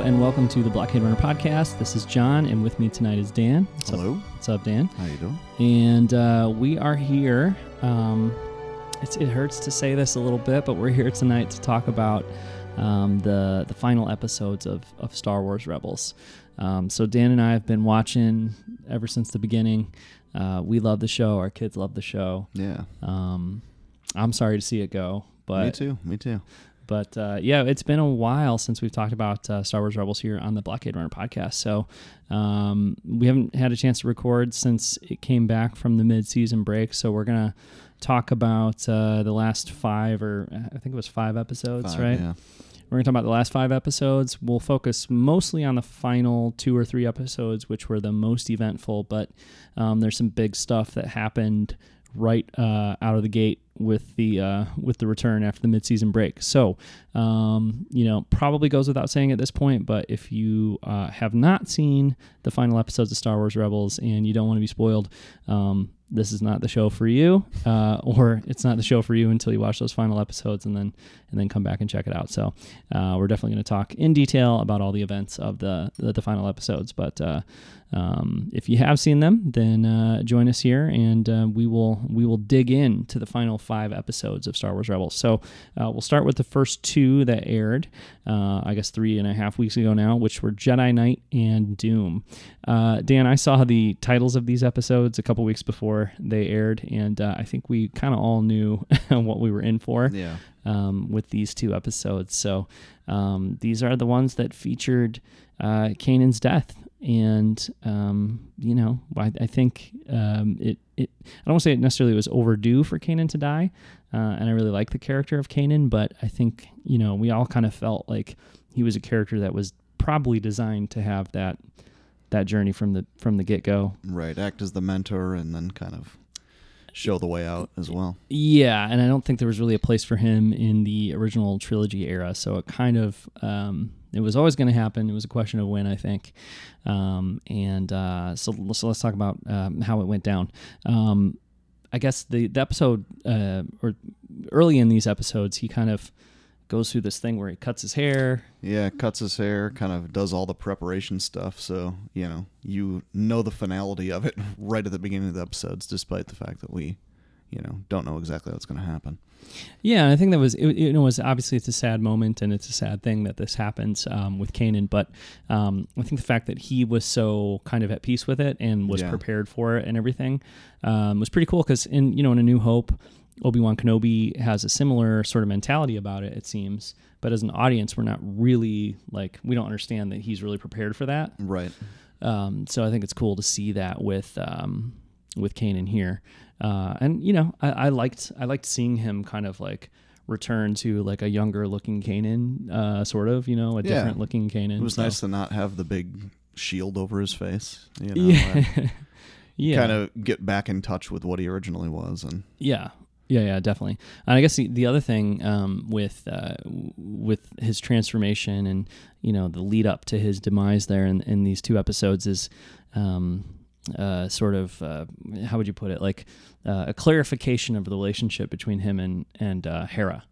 Hello and welcome to the Blockade Runner podcast. This is John, and with me tonight is Dan. What's Hello. Up? What's up, Dan? How you doing? And uh, we are here. Um, it's, it hurts to say this a little bit, but we're here tonight to talk about um, the the final episodes of, of Star Wars Rebels. Um, so Dan and I have been watching ever since the beginning. Uh, we love the show. Our kids love the show. Yeah. Um, I'm sorry to see it go, but me too. Me too. But uh, yeah, it's been a while since we've talked about uh, Star Wars Rebels here on the Blockade Runner podcast. So um, we haven't had a chance to record since it came back from the mid-season break. So we're gonna talk about uh, the last five, or I think it was five episodes, Five, right? Yeah. We're gonna talk about the last five episodes. We'll focus mostly on the final two or three episodes, which were the most eventful. But um, there's some big stuff that happened right uh, out of the gate with the uh, with the return after the midseason break. So, um, you know, probably goes without saying at this point, but if you uh, have not seen the final episodes of Star Wars Rebels and you don't want to be spoiled, um, this is not the show for you, uh, or it's not the show for you until you watch those final episodes and then and then come back and check it out. So, uh, we're definitely going to talk in detail about all the events of the the, the final episodes, but. Uh, um, if you have seen them, then uh, join us here, and uh, we will we will dig in to the final five episodes of Star Wars Rebels. So uh, we'll start with the first two that aired, I guess three and a half weeks ago now, which were Jedi Knight and Doom. Dan, I saw the titles of these episodes a couple weeks before they aired, and uh, I think we kind of all knew what we were in for Yeah. um, with these two episodes. So um, these are the ones that featured uh, Kanan's death, and um, you know, I, I think um, it, it. I don't want to say it necessarily was overdue for Kanan to die, uh, and I really like the character of Kanan, but I think you know we all kind of felt like he was a character that was probably designed to have that that journey from the from the get go. Right. Act as the mentor and then kind of show the way out as well. Yeah, and I don't think there was really a place for him in the original trilogy era. So it kind of um, it was always going to happen. It was a question of when, I think. Um, and uh, so, so let's talk about um, how it went down. Um, I guess the the episode uh, or early in these episodes, he kind of goes through this thing where he cuts his hair. Yeah, cuts his hair, kind of does all the preparation stuff, so you know you know the finality of it right at the beginning of the episodes, despite the fact that we, you know, don't know exactly what's going to happen. Yeah, and I think that was it, it was obviously it's a sad moment and it's a sad thing that this happens um, with Kanan, but um, I think the fact that he was so kind of at peace with it and was Yeah. prepared for it and everything um, was pretty cool because in you know in A New Hope, Obi Wan Kenobi has a similar sort of mentality about it. It seems, but as an audience, we're not really like we don't understand that he's really prepared for that. Right. Um, so I think it's cool to see that with um, with Kanan here, uh, and you know I, I liked I liked seeing him kind of like return to like a younger looking Kanan, uh, sort of you know a Yeah. different looking Kanan. It was So- nice to not have the big shield over his face. You know, yeah, yeah, Kind of get back in touch with what he originally was, and Yeah, yeah, yeah, definitely. And I guess the, the other thing um, with uh, with his transformation and you know the lead up to his demise there in, in these two episodes is um, uh, sort of uh, how would you put it like uh, a clarification of the relationship between him and and uh, Hera.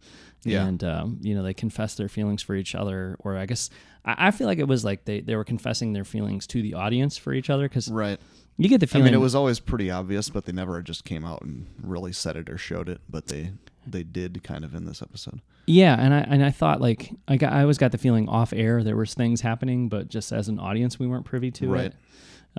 Yeah. And um, you know they confess their feelings for each other, or I guess I, I feel like it was like they, they were confessing their feelings to the audience for each other because right. You get the feeling. I mean, it was always pretty obvious, but they never just came out and really said it or showed it. But they they did kind of in this episode. Yeah, and I and I thought like I got I always got the feeling off air there was things happening, but just as an audience we weren't privy to Right. it.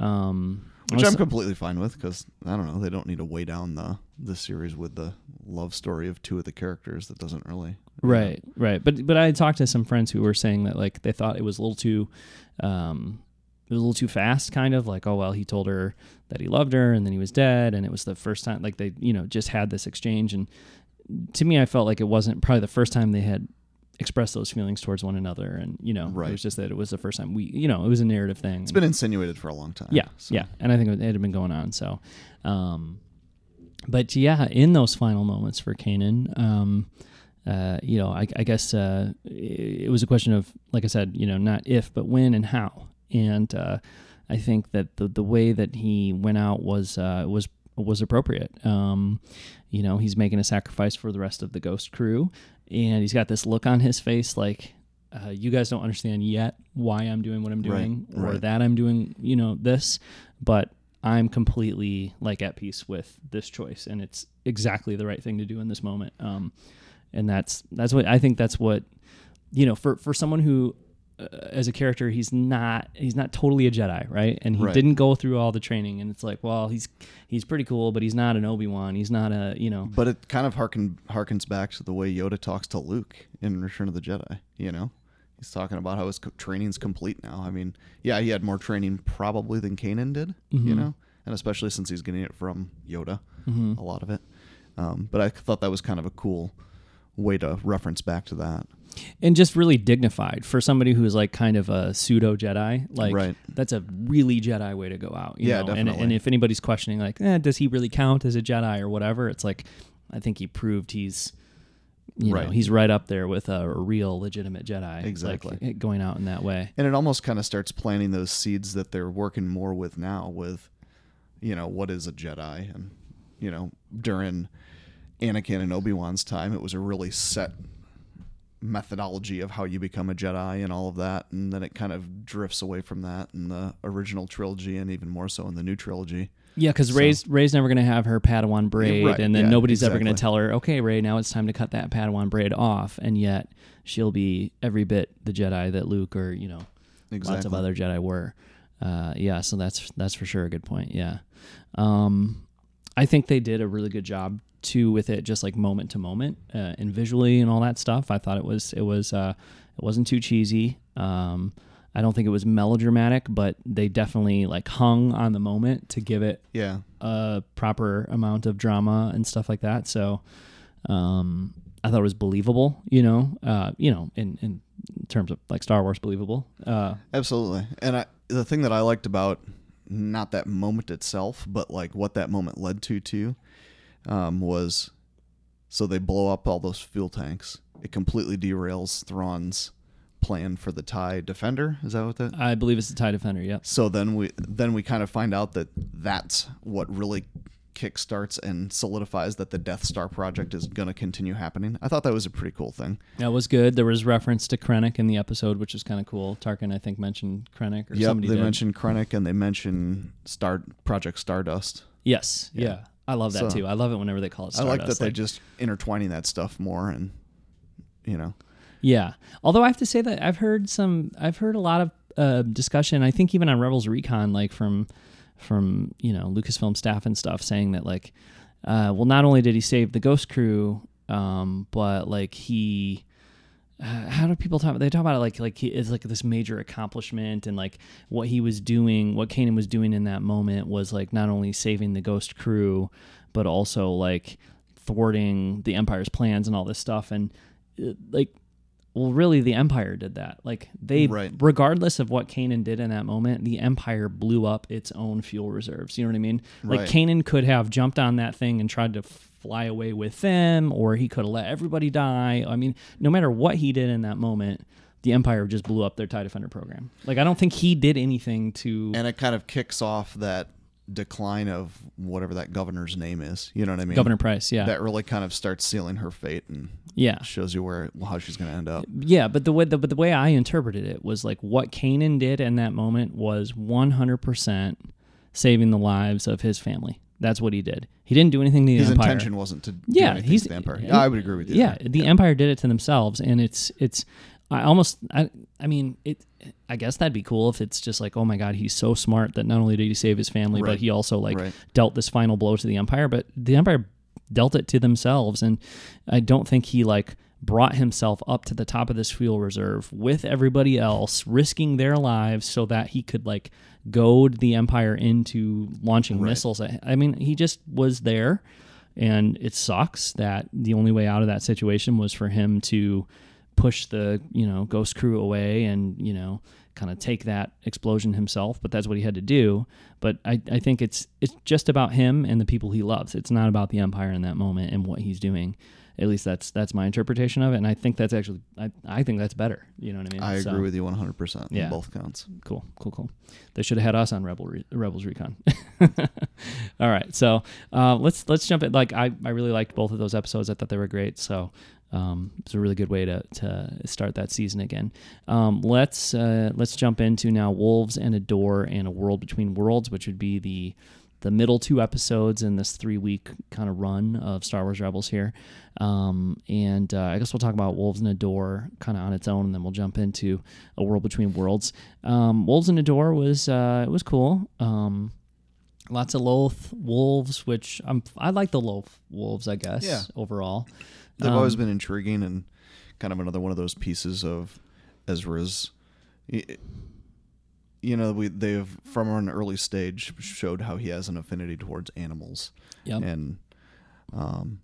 Um, Which was- I'm completely fine with because I don't know they don't need to weigh down the the series with the love story of two of the characters that doesn't really you know. right, right. But but I talked to some friends who were saying that like they thought it was a little too, um, it was a little too fast, kind of like oh well he told her that he loved her and then he was dead and it was the first time like they you know just had this exchange and to me I felt like it wasn't probably the first time they had expressed those feelings towards one another and you know it was just that it was the first time we you know it was a narrative thing It's been insinuated for a long time. Yeah, so- yeah, and I think it had been going on. So, um, but yeah, in those final moments for Kanan, um, uh, you know, I, I guess uh, it was a question of, like I said, you know, not if, but when and how. And uh, I think that the the way that he went out was uh, was was appropriate. Um, you know, he's making a sacrifice for the rest of the Ghost crew, and he's got this look on his face, like uh, you guys don't understand yet why I'm doing what I'm Right, doing or right. that I'm doing, you know, this, but I'm completely like at peace with this choice and it's exactly the right thing to do in this moment. Um, and that's that's what I think that's what you know for for someone who uh, as a character he's not he's not totally a Jedi, right? And he Right. didn't go through all the training and it's like, well, he's he's pretty cool, but he's not an Obi-Wan. He's not a, you know. But it kind of harken harkens back to the way Yoda talks to Luke in Return of the Jedi. You know, he's talking about how his co- training's complete now. I mean, yeah, he had more training probably than Kanan did. You Mhm. know, and especially since he's getting it from Yoda, Mhm. a lot of it. Um, but I thought that was kind of a cool way to reference back to that. And just really dignified for somebody who's like kind of a pseudo Jedi. Like Right. that's a really Jedi way to go out. you Yeah, know? And, definitely. and if anybody's questioning, like, eh, does he really count as a Jedi or whatever? It's like, I think he proved he's, you know, Right. he's right up there with a, real legitimate Jedi. Exactly. Like, going out in that way. and it almost kind of starts planting those seeds that they're working more with now with you know what is a jedi and you know during anakin and obi-wan's time it was a really set methodology of how you become a jedi and all of that and then it kind of drifts away from that in the original trilogy and even more so in the new trilogy Yeah, because So- Rey's Rey's never going to have her Padawan braid, right, and then yeah, nobody's ever going to tell her, okay, Rey, now it's time to cut that Padawan braid off, and yet she'll be every bit the Jedi that Luke or you know exactly lots of other Jedi were. Uh, yeah, so that's that's for sure a good point. Yeah, um, I think they did a really good job too with it, just like moment to moment uh, and visually and all that stuff. I thought it was it was uh, it wasn't too cheesy. Um, I don't think it was melodramatic, but they definitely like hung on the moment to give it yeah a proper amount of drama and stuff like that. So um, I thought it was believable. You know, uh, you know, in in terms of like Star Wars believable. Uh, Absolutely. And I, the thing that I liked about not that moment itself, but like what that moment led to too, um, was so they blow up all those fuel tanks. It completely derails Thrawn's plan for the Tie Defender. Is that what that? I believe it's the Tie Defender. yeah So then we then we kind of find out that that's what really kickstarts and solidifies that the Death Star project is going to continue happening. I thought that was a pretty cool thing. That was good. There was reference to Krennic in the episode, which is kind of cool. Tarkin, I think, mentioned Krennic or Yep, somebody they did. mentioned Krennic and they mentioned Star Project Stardust. yes. Yeah. Yeah. I love that So- too. I love it whenever they call it I like Stardust. that they're just intertwining that stuff more, and you know, Yeah. Although I have to say that I've heard some, I've heard a lot of uh, discussion. I think even on Rebels Recon, like from from you know Lucasfilm staff and stuff, saying that like, uh, well, not only did he save the Ghost Crew, um, but like he. Uh, how do people talk? About they talk about it like like he, it's like this major accomplishment, and like what he was doing, what Kanan was doing in that moment was like not only saving the Ghost Crew, but also like thwarting the Empire's plans and all this stuff. And uh, like well really the empire did that like they Right. regardless of what Kanan did in that moment the empire blew up its own fuel reserves you know what i mean like Right. Kanan could have jumped on that thing and tried to fly away with them or he could have let everybody die i mean no matter what he did in that moment the empire just blew up their tie defender program like i don't think he did anything to and it kind of kicks off that decline of whatever that governor's name is. You know what I mean? governor price yeah That really kind of starts sealing her fate and yeah shows you where how she's going to end up. Yeah, but the way the, but the way I interpreted it was like what Kanan did in that moment was 100% saving the lives of his family. That's what he did. He didn't do anything to the His empire. intention wasn't to yeah, he's to the Empire. Yeah, I would agree with you. Yeah, there. the empire did it to themselves, and it's it's. I almost I I mean it. I guess that'd be cool if it's just like, oh my god, he's so smart that not only did he save his family, but he also like Right. dealt this final blow to the empire. But the empire dealt it to themselves, and I don't think he like brought himself up to the top of this fuel reserve with everybody else, risking their lives so that he could like goad the empire into launching Right. missiles. I, I mean, he just was there, and it sucks that the only way out of that situation was for him to push the you know ghost crew away and you know kind of take that explosion himself but that's what he had to do but I, I think it's it's just about him and the people he loves it's not about the empire in that moment and what he's doing at least that's that's my interpretation of it and i think that's actually i, I think that's better you know what i mean I So, agree with you 100% Yeah. on both counts. cool cool cool they should have had us on rebel Re- rebels recon all right so uh, let's let's jump in like I, I really liked both of those episodes i thought they were great so um, it's a really good way to, to start that season again. Um, let's uh, let's jump into now Wolves and a Door and a World Between Worlds, which would be the the middle two episodes in this three week kind of run of Star Wars Rebels here. Um, and uh, I guess we'll talk about Wolves in a Door kind of on its own, and then we'll jump into a World Between Worlds. Um, Wolves in a Door was uh, it was cool. Um, lots of Loth wolves, which I'm I like the Loth wolves, I guess. Yeah. Overall, They've always Um, been intriguing and kind of another one of those pieces of Ezra's. You know, we they've from an early stage showed how he has an affinity towards animals, Yep. and um,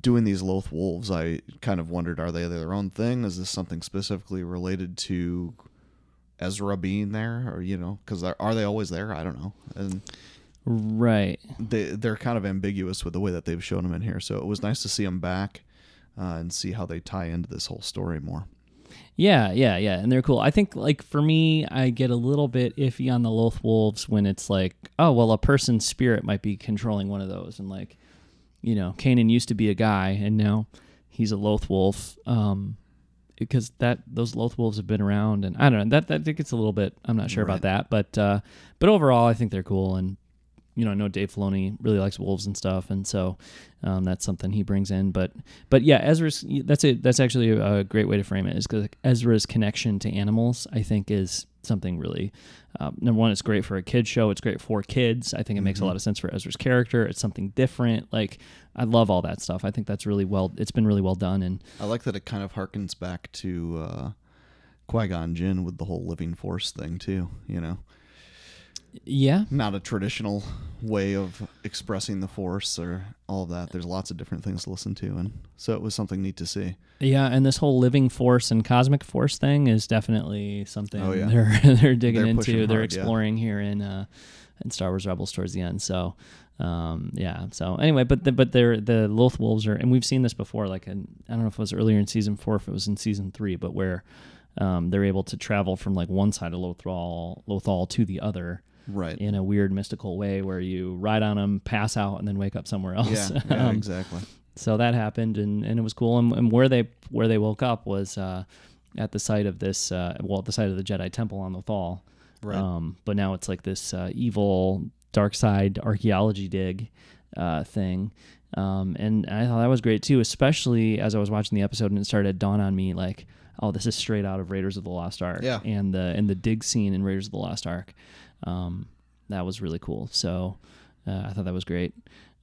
doing these Loth wolves, I kind of wondered: are they their own thing? Is this something specifically related to Ezra being there, or you know, because are they always there? I don't know, and right. they they're kind of ambiguous with the way that they've shown them in here. So it was nice to see them back uh, and see how they tie into this whole story more. Yeah, yeah, yeah, and they're cool. I think like for me, I get a little bit iffy on the Loth wolves when it's like, oh well, a person's spirit might be controlling one of those, and like, you know, Kanan used to be a guy, and now he's a Loth wolf. Um, because that those Loth wolves have been around, and I don't know that that gets a little bit. I'm not sure Right. about that, but uh, but overall, I think they're cool, and you know, I know Dave Filoni really likes wolves and stuff, and so um, that's something he brings in. But but yeah, Ezra's that's it. That's actually a great way to frame it. Is because Ezra's connection to animals, I think, is something really. Uh, number one, it's great for a kid show. It's great for kids. I think it makes a lot of sense for Ezra's character. It's something different. Like I love all that stuff. I think that's really well. It's been really well done, and I like that it kind of harkens back to uh, Qui Gon Jinn with the whole living force thing too. You know, yeah, not a traditional way of expressing the force or all of that. There's lots of different things to listen to, and so it was something neat to see. Yeah, and this whole living force and cosmic force thing is definitely something Oh, yeah. they're they're digging They're into. they're hard, yeah. exploring here in uh, in Star Wars Rebels towards the end. So, um, yeah. So anyway, but the, but they're the Loth wolves are, and we've seen this before. Like in, I don't know if it was earlier in season four, if it was in season three, but where um, they're able to travel from like one side of Lothal Lothal to the other Right. in a weird mystical way, where you ride on them, pass out, and then wake up somewhere else. Yeah. yeah Um, exactly. so that happened and, and it was cool and, and where they where they woke up was uh, at the site of this uh, well at the site of the jedi temple on Lothal Right. um, but now it's like this uh, evil dark side archaeology dig uh, thing um, and i thought that was great too especially as i was watching the episode and it started to dawn on me like oh this is straight out of raiders of the lost ark Yeah. and the and the dig scene in raiders of the lost ark um, that was really cool so uh, i thought that was great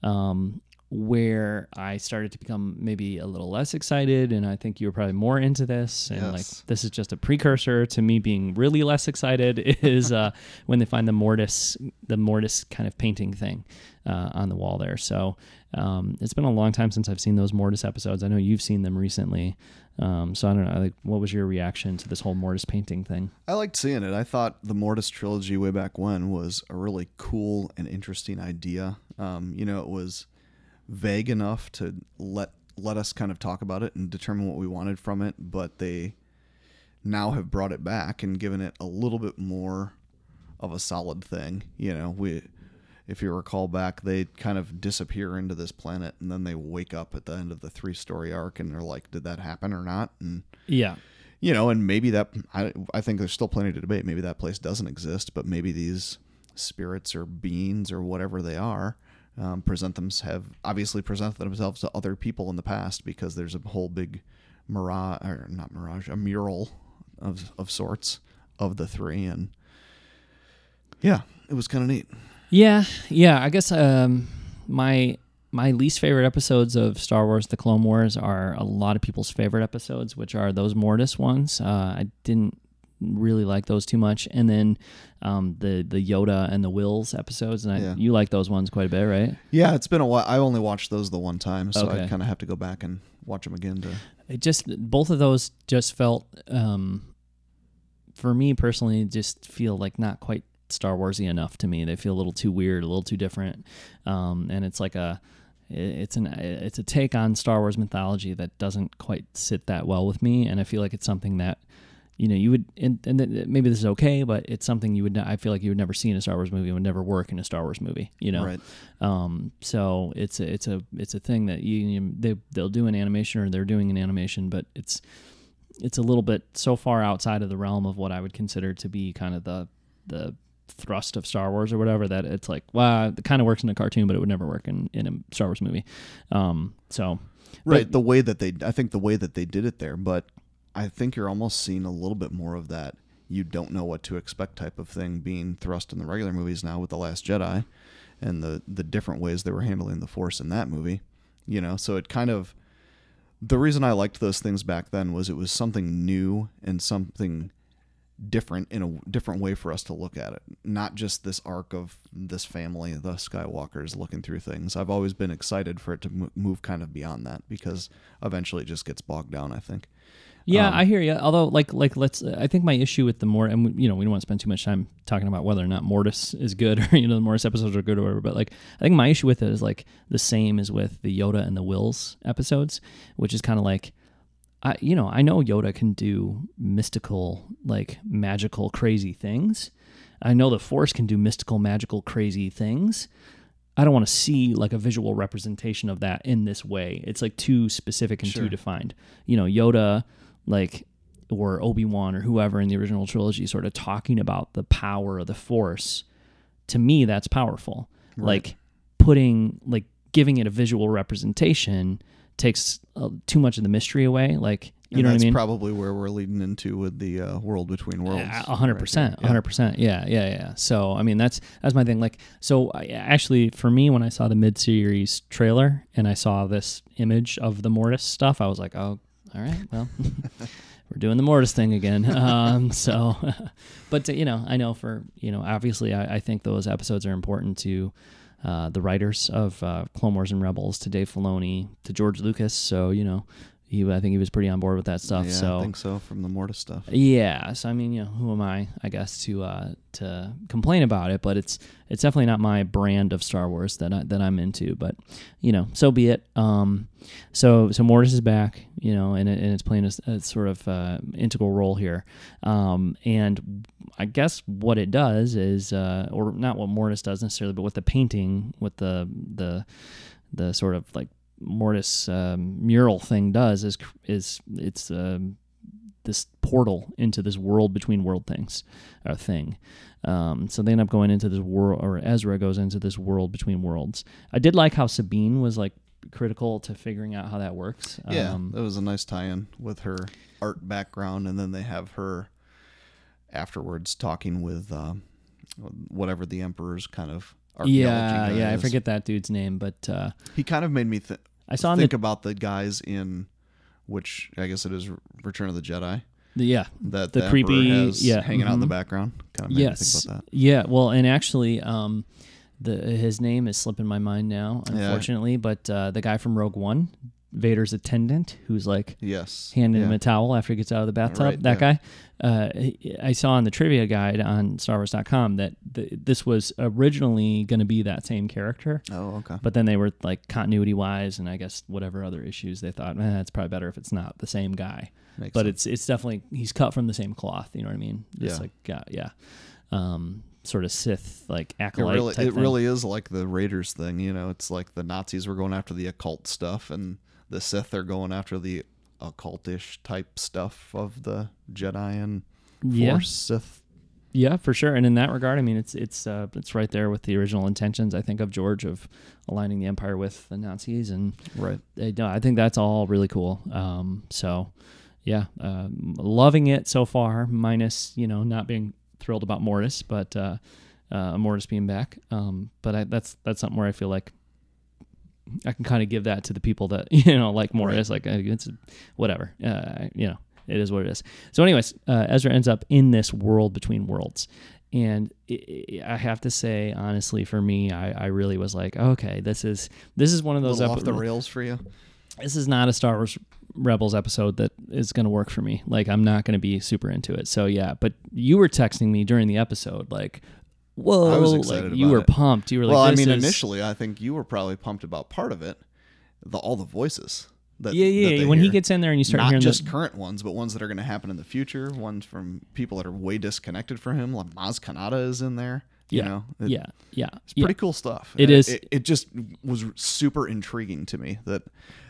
um, where I started to become maybe a little less excited, and I think you were probably more into this. And like this is just a precursor to me being really less excited. Is uh, when they find the mortis, the mortis kind of painting thing uh, on the wall there. So um, it's been a long time since I've seen those mortis episodes. I know you've seen them recently. Um, so I don't know. Like, what was your reaction to this whole mortis painting thing? I liked seeing it. I thought the Mortis trilogy way back when was a really cool and interesting idea. Um, you know, it was vague enough to let let us kind of talk about it and determine what we wanted from it, but they now have brought it back and given it a little bit more of a solid thing. You know, we if you recall back, they kind of disappear into this planet and then they wake up at the end of the three story arc and they're like, did that happen or not? And Yeah. you know, and maybe that I, I think there's still plenty to debate. Maybe that place doesn't exist, but maybe these spirits or beings or whatever they are um, present them have obviously presented themselves to other people in the past because there's a whole big mirage or not mirage, a mural of of sorts of the three, and yeah, it was kind of neat. Yeah, yeah. I guess um, my my least favorite episodes of Star Wars: The Clone Wars are a lot of people's favorite episodes, which are those Mortis ones. Uh, I didn't really like those too much, and then um, the the Yoda and the Wills episodes, and I, Yeah. you like those ones quite a bit, right? Yeah, it's been a while. I only watched those the one time, so Okay. I kind of have to go back and watch them again to. It just both of those just felt um, for me personally just feel like not quite Star Warsy enough to me. They feel a little too weird, a little too different, um, and it's like a it's an it's a take on Star Wars mythology that doesn't quite sit that well with me, and I feel like it's something that you know, you would, and, and then maybe this is okay, but it's something you would, I feel like you would never see in a Star Wars movie. It would never work in a Star Wars movie, you know? Right. Um, so it's a, it's a, it's a thing that you, you they, they'll do an animation or they're doing an animation, but it's, it's a little bit so far outside of the realm of what I would consider to be kind of the, the thrust of Star Wars or whatever that it's like, wow, it kind of works in a cartoon, but it would never work in, in a Star Wars movie. Um, so, Right. but- the way that they, I think the way that they did it there, but I think you're almost seeing a little bit more of that. You don't know what to expect type of thing being thrust in the regular movies now with the Last Jedi, and the the different ways they were handling the Force in that movie. You know, so it kind of the reason I liked those things back then was it was something new and something different in a different way for us to look at it. Not just this arc of this family, the Skywalkers, looking through things. I've always been excited for it to move kind of beyond that because eventually it just gets bogged down. I think. Yeah, Um, I hear you. Although, like, like let's. I think my issue with the more, and we- you know, we don't want to spend too much time talking about whether or not Mortis is good or you know the Mortis episodes are good or whatever. But like, I think my issue with it is like the same as with the Yoda and the Wills episodes, which is kind of like, I you know I know Yoda can do mystical, like magical, crazy things. I know the Force can do mystical, magical, crazy things. I don't want to see like a visual representation of that in this way. It's like too specific and Sure. too defined. You know, Yoda, like, or Obi Wan or whoever in the original trilogy, sort of talking about the power of the Force. To me, that's powerful. Like putting, like, giving it a visual representation takes uh, too much of the mystery away. Like, you And know what I mean? probably where we're leading into with the uh, world between worlds. A hundred percent, a hundred percent. Yeah, yeah, yeah. So I mean, that's that's my thing. Like, so I, actually, for me, when I saw the mid-series trailer and I saw this image of the Mortis stuff, I was like, oh, all right, well, we're doing the Mortis thing again. Um, so, but you know, I know for you know, obviously, I, I think those episodes are important to. Uh, the writers of uh, Clone Wars and Rebels to Dave Filoni to George Lucas, so you know, he I think he was pretty on board with that stuff. Yeah, so I think so from the Mortis stuff. yeah, so I mean, you know, who am I, I guess, to uh, to complain about it? But it's it's definitely not my brand of Star Wars that I, that I'm into. But you know, so be it. Um, so so Mortis is back, you know, and, it, and it's playing a, a sort of uh, integral role here. Um, and I guess what it does is, uh, or not what Mortis does necessarily, but with the painting, with the the the sort of like Mortis um, mural thing does is is it's um, this portal into this world between world things or thing. Um, so they end up going into this world, or Ezra goes into this world between worlds. I did like how Sabine was like critical to figuring out how that works. Yeah, Um, that was a nice tie-in with her art background, and then they have her afterwards talking with uh, whatever the emperor's kind of yeah, guy yeah. I forget that dude's name, but uh, He kind of made me th- I saw think the, about the guys in which I guess it is Return of the Jedi the yeah. that The the, creepy- Emperor has yeah, hanging out in the mhm. background. Kind of made me Yes. think about that. Yeah. Well, and actually, um, the his name is slipping my mind now, Yeah. unfortunately. But uh, the guy from Rogue One, Vader's attendant, who's like Yes, handing yeah. him a towel after he gets out of the bathtub. Right, that yeah. guy. Uh, I saw in the trivia guide on StarWars.com that th- this was originally going to be that same character, Oh, okay. but then they were like continuity wise, and I guess whatever other issues they thought, eh, it's probably better if it's not the same guy. Makes but sense. it's it's definitely he's cut from the same cloth. You know what I mean? Just Yeah. like yeah, yeah. Um, sort of Sith like It acolyte. really, type it really is like the Raiders thing. You know, it's like the Nazis were going after the occult stuff, and the Sith are going after the occultish type stuff of the Jedi and yeah, Force Sith. yeah, for sure. And in that regard, I mean, it's it's uh, it's right there with the original intentions. I think of George of aligning the Empire with the Nazis, and Right. uh, no, I think that's all really cool. Um, so yeah, um, loving it so far. Minus you know not being thrilled about Mortis, but uh, uh, Mortis being back. Um, but I, that's that's something where I feel like I can kind of give that to the people that you know like more. It's Like it's whatever. Uh, you know, it is what it is. So, anyways, uh, Ezra ends up in this world between worlds. And i I I have to say, honestly, for me, I, I really was like, okay, this is this is one of those off the rails for you. this is not a Star Wars Rebels episode that is going to work for me. Like, I'm not going to be super into it. So, yeah. But you were texting me during the episode, like, whoa, I was like, excited you were it. pumped. You were like, well, I mean, is- initially, I think you were probably pumped about part of it, the all the voices. That, yeah, yeah. When he gets in there and you start not hearing just the, current ones, but ones that are going to happen in the future. Ones from people that are way disconnected from him. Like Maz Kanata is in there. You yeah, know, It- yeah, yeah, it's pretty cool stuff. It And is- It, it just was super intriguing to me that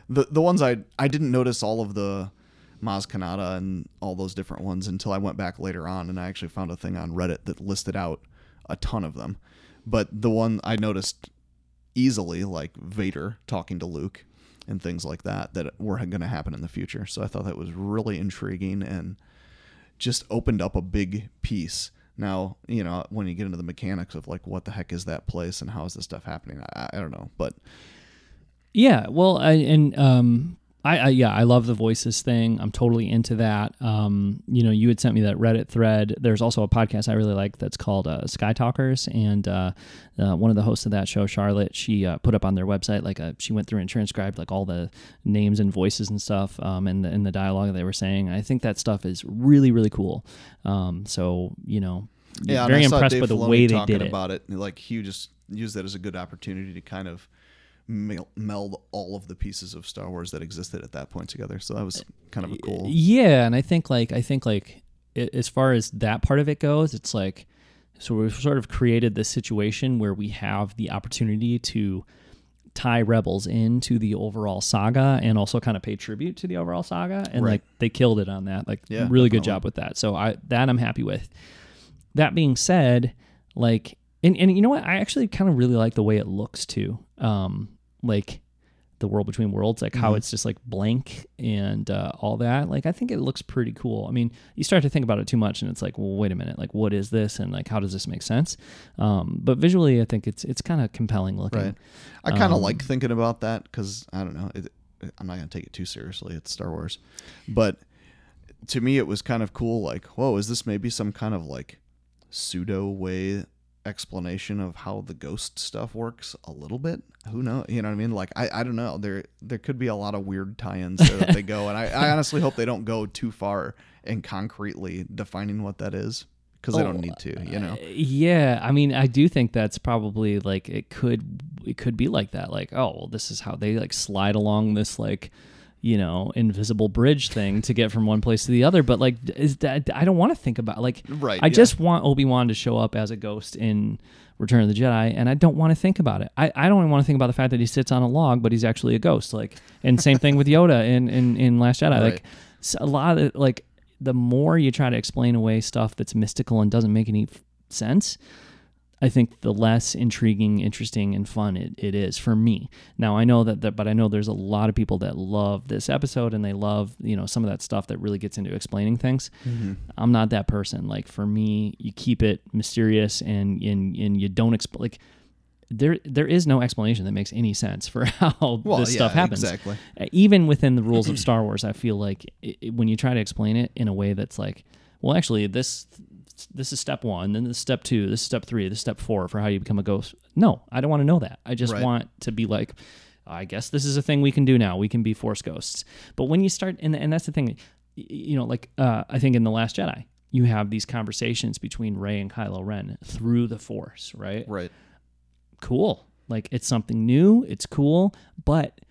the the ones I I didn't notice all of the Maz Kanata and all those different ones until I went back later on and I actually found a thing on Reddit that listed out a ton of them. But the one I noticed easily, like Vader talking to Luke and things like that, that were going to happen in the future. So I thought that was really intriguing and just opened up a big piece. Now, you know, when you get into the mechanics of like what the heck is that place and how is this stuff happening, I, I don't know, but Yeah, well, I, and um, I, I yeah, I love the voices thing. I'm totally into that. Um, you know, you had sent me that Reddit thread. There's also a podcast I really like that's called uh, Sky Talkers, and uh, uh, one of the hosts of that show, Charlotte, she uh, put up on their website like a, she went through and transcribed like all the names and voices and stuff, um, and the, in the dialogue they were saying. I think that stuff is really really cool. Um, so you know, yeah, very impressed Dave by the Filoni way they did it. about it. Like he just used that as a good opportunity to kind of meld all of the pieces of Star Wars that existed at that point together. So that was kind of a cool. Yeah, and I think like I think like it, as far as that part of it goes, it's like so we've sort of created this situation where we have the opportunity to tie rebels into the overall saga and also kind of pay tribute to the overall saga and Right. like they killed it on that like Yeah, really good job with that so i that i'm happy with that being said like and, and you know what i actually kind of really like the way it looks too um like the world between worlds like how Mhm. it's just like blank and uh, all that like i think it looks pretty cool i mean you start to think about it too much and it's like well wait a minute like what is this and like how does this make sense um, but visually i think it's it's kind of compelling looking Right. I kind of Um, like thinking about that because I don't know. It, I'm not gonna take it too seriously. It's Star Wars, but to me, it was kind of cool. Like, whoa, is this maybe some kind of like pseudo way explanation of how the ghost stuff works a little bit? Who knows? You know what I mean? Like, I, I don't know. There there could be a lot of weird tie-ins there that they go, and I, I honestly hope they don't go too far in concretely defining what that is because they Oh, don't need to. You know? Uh, yeah, I mean, I do think that's probably like it could it could be like that. Like, oh, well, this is how they like slide along this like you know invisible bridge thing to get from one place to the other. But like, is that I don't want to think about like Right. I yeah. just want Obi Wan to show up as a ghost in Return of the Jedi, and I don't want to think about it. I, I don't even want to think about the fact that he sits on a log, but he's actually a ghost. Like, and same thing with Yoda in in, in Last Jedi. Right. Like, a lot of like the more you try to explain away stuff that's mystical and doesn't make any f- sense, I think the less intriguing, interesting, and fun it, it is for me. Now I know that, that, but I know there's a lot of people that love this episode and they love you know some of that stuff that really gets into explaining things. Mhm. I'm not that person. Like for me, you keep it mysterious and and, and you don't explain. Like there there is no explanation that makes any sense for how Well, this yeah, stuff happens. Exactly. Even within the rules of Star Wars, I feel like i i when you try to explain it in a way that's like, well, actually, this this is step one, then this is step two, this is step three, this is step four for how you become a ghost. No, I don't want to know that. I just Right. want to be like, I guess this is a thing we can do now. We can be Force ghosts. But when you start, and, and that's the thing, you know, like uh, I think in the Last Jedi, you have these conversations between Rey and Kylo Ren through the Force, right? Right. cool. Like it's something new, it's cool, but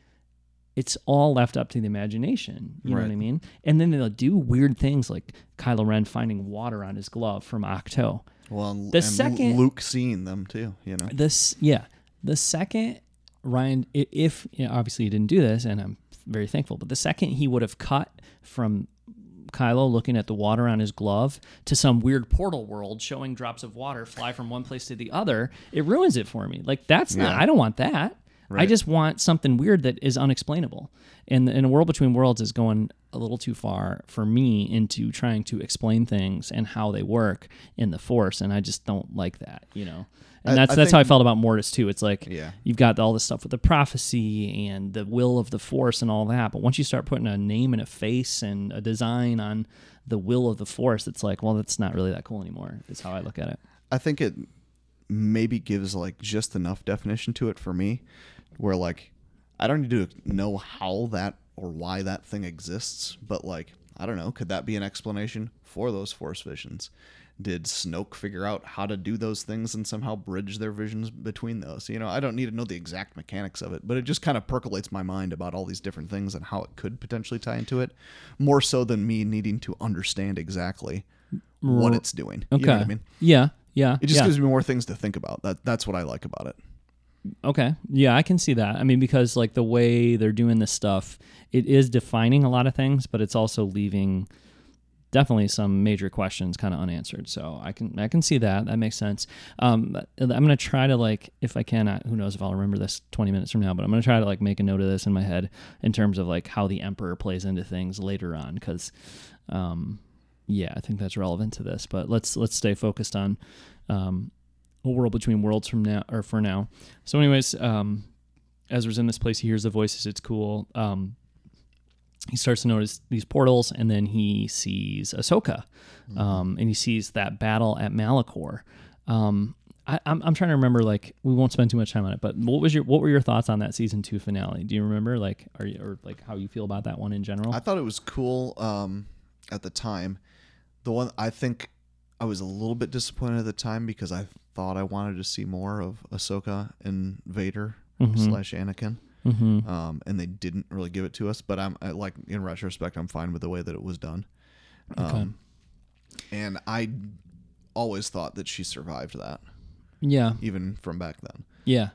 it's all left up to the imagination. You know what I mean? And then they'll do weird things like Kylo Ren finding water on his glove from Ahch-To. Well, The and second- Luke seeing them too, you know. This, yeah, the second Rian, if you know, obviously he didn't do this, and I'm very thankful, but the second he would have cut from Kylo looking at the water on his glove to some weird portal world showing drops of water fly from one place to the other, it ruins it for me. Like that's not. I don't want that. I just want something weird that is unexplainable. And in a world between worlds is going a little too far for me into trying to explain things and how they work in the Force, and I just don't like that. You know. And I- that's I that's how I felt about Mortis too. It's like Yeah. you've got all this stuff with the prophecy and the will of the force and all that. But once you start putting a name and a face and a design on the will of the force, it's like, well, that's not really that cool anymore. Is how I look at it. I think it maybe gives like just enough definition to it for me where like I don't need to know how that or why that thing exists, but like I don't know, could that be an explanation for those force visions? did Snoke figure out how to do those things and somehow bridge their visions between those? You know, I don't need to know the exact mechanics of it, but it just kind of percolates my mind about all these different things and how it could potentially tie into it, more so than me needing to understand exactly what it's doing. Okay. You know what I mean? Yeah. Yeah. It just yeah. gives me more things to think about. That that's what I like about it. Okay. Yeah, I can see that. I mean, because like the way they're doing this stuff, it is defining a lot of things, but it's also leaving definitely some major questions kind of unanswered. So I can I can see that. That makes sense. Um, I'm gonna try to like, if I can, I, who knows if I'll remember this 20 minutes from now, but I'm gonna try to like make a note of this in my head in terms of like how the Emperor plays into things later on, because, um, yeah, I think that's relevant to this. But let's let's stay focused on. Um, a world between worlds from now or for now. So, anyways, um, Ezra's in this place. He hears the voices. It's cool. Um, he starts to notice these portals, and then he sees Ahsoka, um, and he sees that battle at Malachor. Um, I, I'm, I'm trying to remember. Like, we won't spend too much time on it. But what was your what were your thoughts on that season two finale? Do you remember? Like, are you or like how you feel about that one in general? I thought it was cool um, at the time. The one I think I was a little bit disappointed at the time because I thought I wanted to see more of Ahsoka and Vader Mhm. slash Anakin, mm-hmm. um, and they didn't really give it to us. But I'm I, like in retrospect, I'm fine with the way that it was done. Okay. Um, and I always thought that she survived that, Yeah. even from back then. Yeah.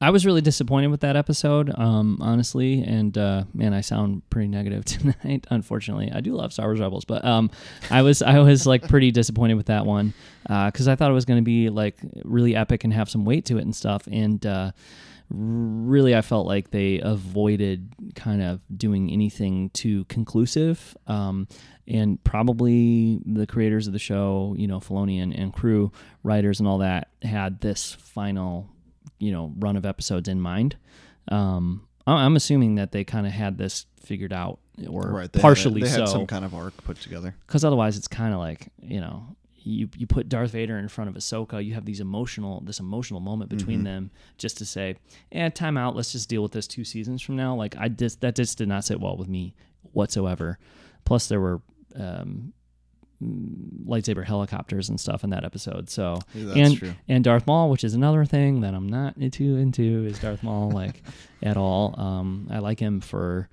I was really disappointed with that episode, um, honestly, and uh, man, I sound pretty negative tonight. Unfortunately, I do love Star Wars Rebels, but um, I was I was like pretty disappointed with that one because I thought it was going to be like really epic and have some weight to it and stuff, and uh, really I felt like they avoided kind of doing anything too conclusive. Um, and probably the creators of the show, you know, Filoni and, and crew, writers, and all that, had this final, you know, run of episodes in mind. Um, I'm assuming that they kind of had this figured out, or Right? They partially Had, they had so, some kind of arc put together. because otherwise it's kind of like you know you you put Darth Vader in front of Ahsoka, you have these emotional this emotional moment between Mhm. them just to say, eh, time out, let's just deal with this two seasons from now. Like I just that just did not sit well with me whatsoever. Plus there were um, lightsaber helicopters and stuff in that episode. So Yeah, and true. and Darth Maul, which is another thing that I'm not too into, is Darth Maul like at all. Um, I like him for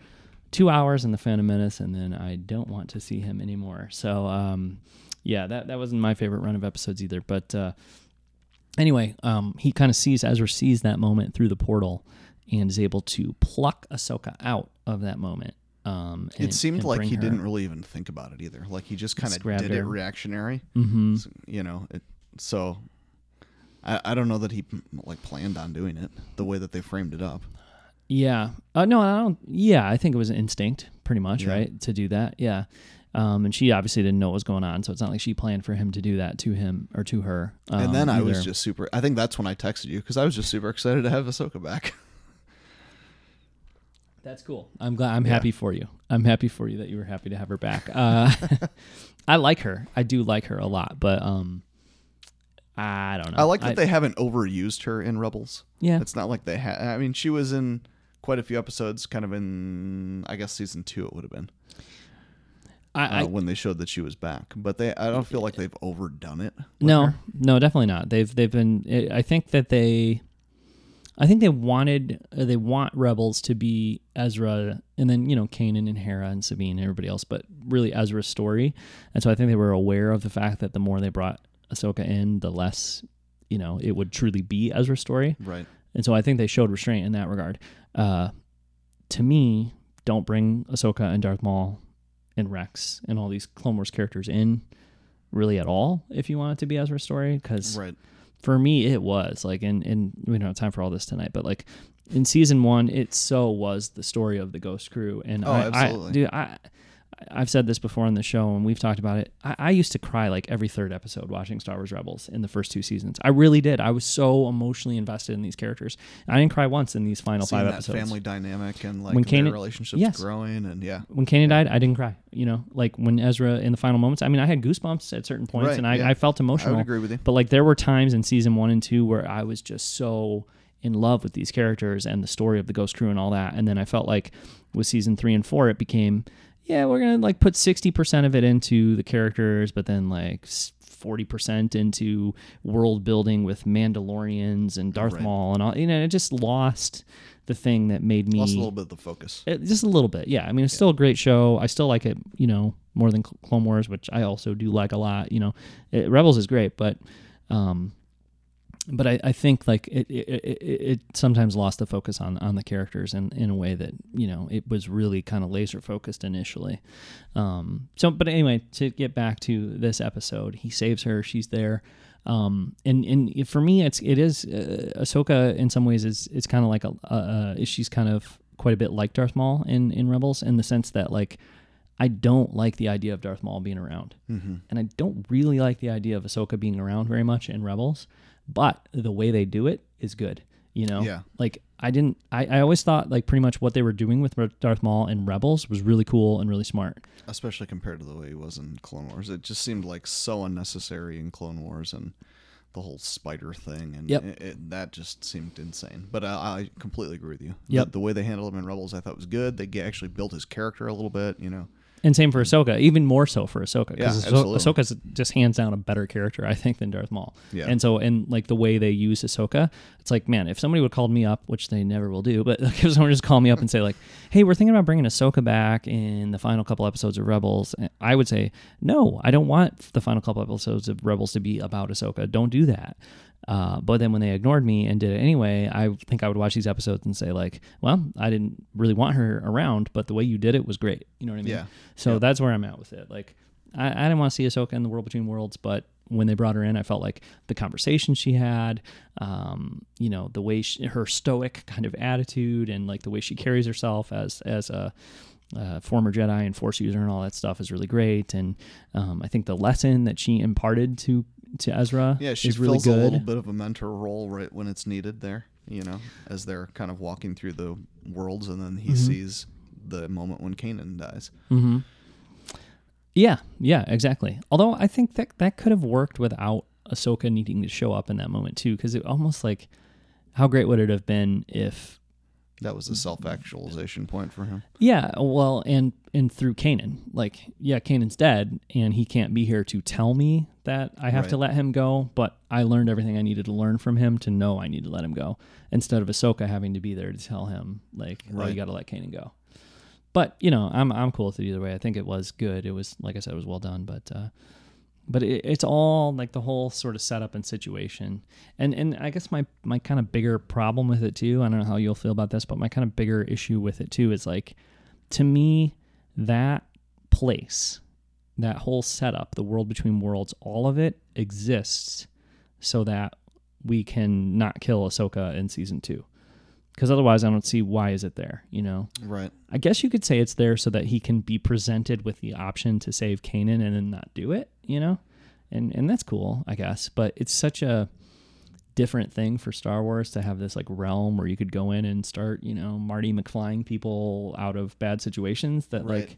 two hours in the Phantom Menace, and then I don't want to see him anymore. So um, yeah, that that wasn't my favorite run of episodes either. But uh, anyway, um, he kind of sees Ezra sees that moment through the portal and is able to pluck Ahsoka out of that moment. Um, it seemed like he didn't really even think about it either. Like he just kind of did it her. reactionary. hmm S- you know it so I, I don't know that he like planned on doing it the way that they framed it up Yeah. Uh, no, I don't. Yeah, I think it was an instinct, pretty much, Yeah. right, to do that. Yeah. Um, and she obviously didn't know what was going on, so it's not like she planned for him to do that to him or to her. Um, and then i was just super i think that's when i texted you because i was just super excited to have Ahsoka back That's cool. I'm glad. I'm Yeah. happy for you. I'm happy for you that you were happy to have her back. Uh, I like her. I do like her a lot, but um, I don't know. i like that they haven't overused her in rebels Yeah. it's not like they had i mean she was in quite a few episodes kind of in i guess season two it would have been I, uh, I when they showed that she was back but they i don't feel like they've overdone it no, her. no, definitely not. They've they've been. I think that they. I think they wanted uh, they want Rebels to be Ezra and then you know Kanan and Hera and Sabine and everybody else, but really Ezra's story, and so I think they were aware of the fact that the more they brought Ahsoka in, the less you know it would truly be Ezra's story, right. And so I think they showed restraint in that regard. Uh, to me, don't bring Ahsoka and Darth Maul and Rex and all these Clone Wars characters in really at all if you want it to be Ezra's story because right for me it was like in in we don't have time for all this tonight but like in season one it so was the story of the ghost crew and Oh, I, absolutely. I dude I I've said this before on the show and we've talked about it. I, I used to cry like every third episode watching Star Wars Rebels in the first two seasons. I really did. I was so emotionally invested in these characters. I didn't cry once in these final Seeing five that episodes. family dynamic and like When their Kanan- relationships yes. growing and yeah when Kanan died, I didn't cry. You know, like when Ezra in the final moments. I mean, I had goosebumps at certain points, Right, and I, yeah. I felt i emotional. would agree with you But like there were times in season one and two where I was just so in love with these characters and the story of the Ghost Crew and all that. And then I felt like with season three and four, it became, yeah, we're gonna like put sixty percent of it into the characters, but then like forty percent into world building with Mandalorians and Darth Right. Maul and all. You know, it just lost the thing that made me Lost a little bit of the focus. it, just a little bit. Yeah, I mean, it's still a great show. I still like it, you know, more than Cl- Clone Wars, which I also do like a lot. You know, it, Rebels is great, but, um, but I, I think like it, it, it, it sometimes lost the focus on on the characters in in a way that you know it was really kind of laser focused initially. Um, so, but anyway, to get back to this episode, he saves her. She's there. Um, and and for me, it's it is uh, Ahsoka in some ways is it's kind of like a, a she's kind of quite a bit like Darth Maul in in Rebels in the sense that like I don't like the idea of Darth Maul being around, Mm-hmm. and I don't really like the idea of Ahsoka being around very much in Rebels. But the way they do it is good, you know. Yeah. Like I didn't, I, I always thought like pretty much what they were doing with Darth Maul in Rebels was really cool and really smart. Especially compared to the way he was in Clone Wars. It just seemed like so unnecessary in Clone Wars and the whole spider thing. And Yep. it, it, that just seemed insane. But I, I completely agree with you. Yep. The, the way they handled him in Rebels, I thought was good. They actually built his character a little bit, you know. And same for Ahsoka, even more so for Ahsoka Yeah, because absolutely. Ahsoka's just hands down a better character, I think, than Darth Maul. Yeah. And so, and like the way they use Ahsoka, it's like, man, if somebody would called me up, which they never will do, but like if someone just called me up and say like, hey, we're thinking about bringing Ahsoka back in the final couple episodes of Rebels, eh, I would say, no, I don't want the final couple episodes of Rebels to be about Ahsoka. Don't do that. Uh, but then when they ignored me and did it anyway, I think I would watch these episodes and say like, well, I didn't really want her around, but the way you did it was great. You know what I mean? Yeah. So Yeah. that's where I'm at with it. Like, I, I didn't want to see Ahsoka in the World Between Worlds, but when they brought her in, I felt like the conversation she had, um, you know, the way she, her stoic kind of attitude and like the way she carries herself as as a uh, former Jedi and Force user and all that stuff is really great. And um, I think the lesson that she imparted to to Ezra Yeah, she is really fills a little bit of a mentor role right when it's needed there, you know, as they're kind of walking through the worlds and then he Mm-hmm. sees the moment when Kanan dies. hmm Yeah, yeah, exactly. Although I think that that could have worked without Ahsoka needing to show up in that moment too, because it almost like how great would it have been if That was a self actualization point for him. yeah, well, and and through Kanan, like yeah, Kanan's dead, and he can't be here to tell me that I have to let him go. But I learned everything I needed to learn from him to know I need to let him go, instead of Ahsoka having to be there to tell him like, oh, you got to let Kanan go. But you know, I'm I'm cool with it either way. I think it was good. It was like I said, it was well done. But uh, but it, it's all like the whole sort of setup and situation. And and I guess my my kind of bigger problem with it too. I don't know how you'll feel about this, but my kind of bigger issue with it too is like, to me, that place, that whole setup, the world between worlds, all of it exists so that we can not kill Ahsoka in season two. Because otherwise, I don't see why is it there. You know, Right. I guess you could say it's there so that he can be presented with the option to save Kanan and then not do it, you know? And and that's cool, I guess. But it's such a different thing for Star Wars to have this like realm where you could go in and start, you know, Marty McFlying people out of bad situations that Right. like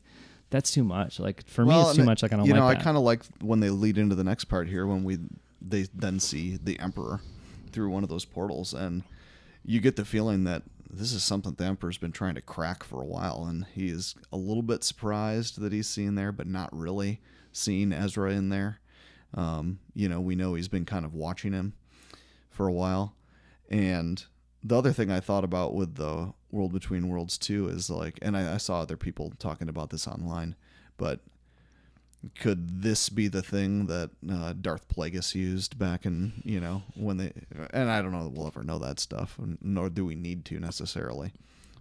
that's too much. Like for me Well, it's too much like I don't you like know, that. I kind of like when they lead into the next part here when we they then see the Emperor through one of those portals, and you get the feeling that this is something the Emperor's been trying to crack for a while, and he is a little bit surprised that he's seen there, but not really seeing Ezra in there. Um, you know, we know he's been kind of watching him for a while, and the other thing I thought about with the World Between Worlds 2 is like, and I, I saw other people talking about this online, but could this be the thing that uh, Darth Plagueis used back in, you know, when they, and I don't know that we'll ever know that stuff, nor do we need to necessarily,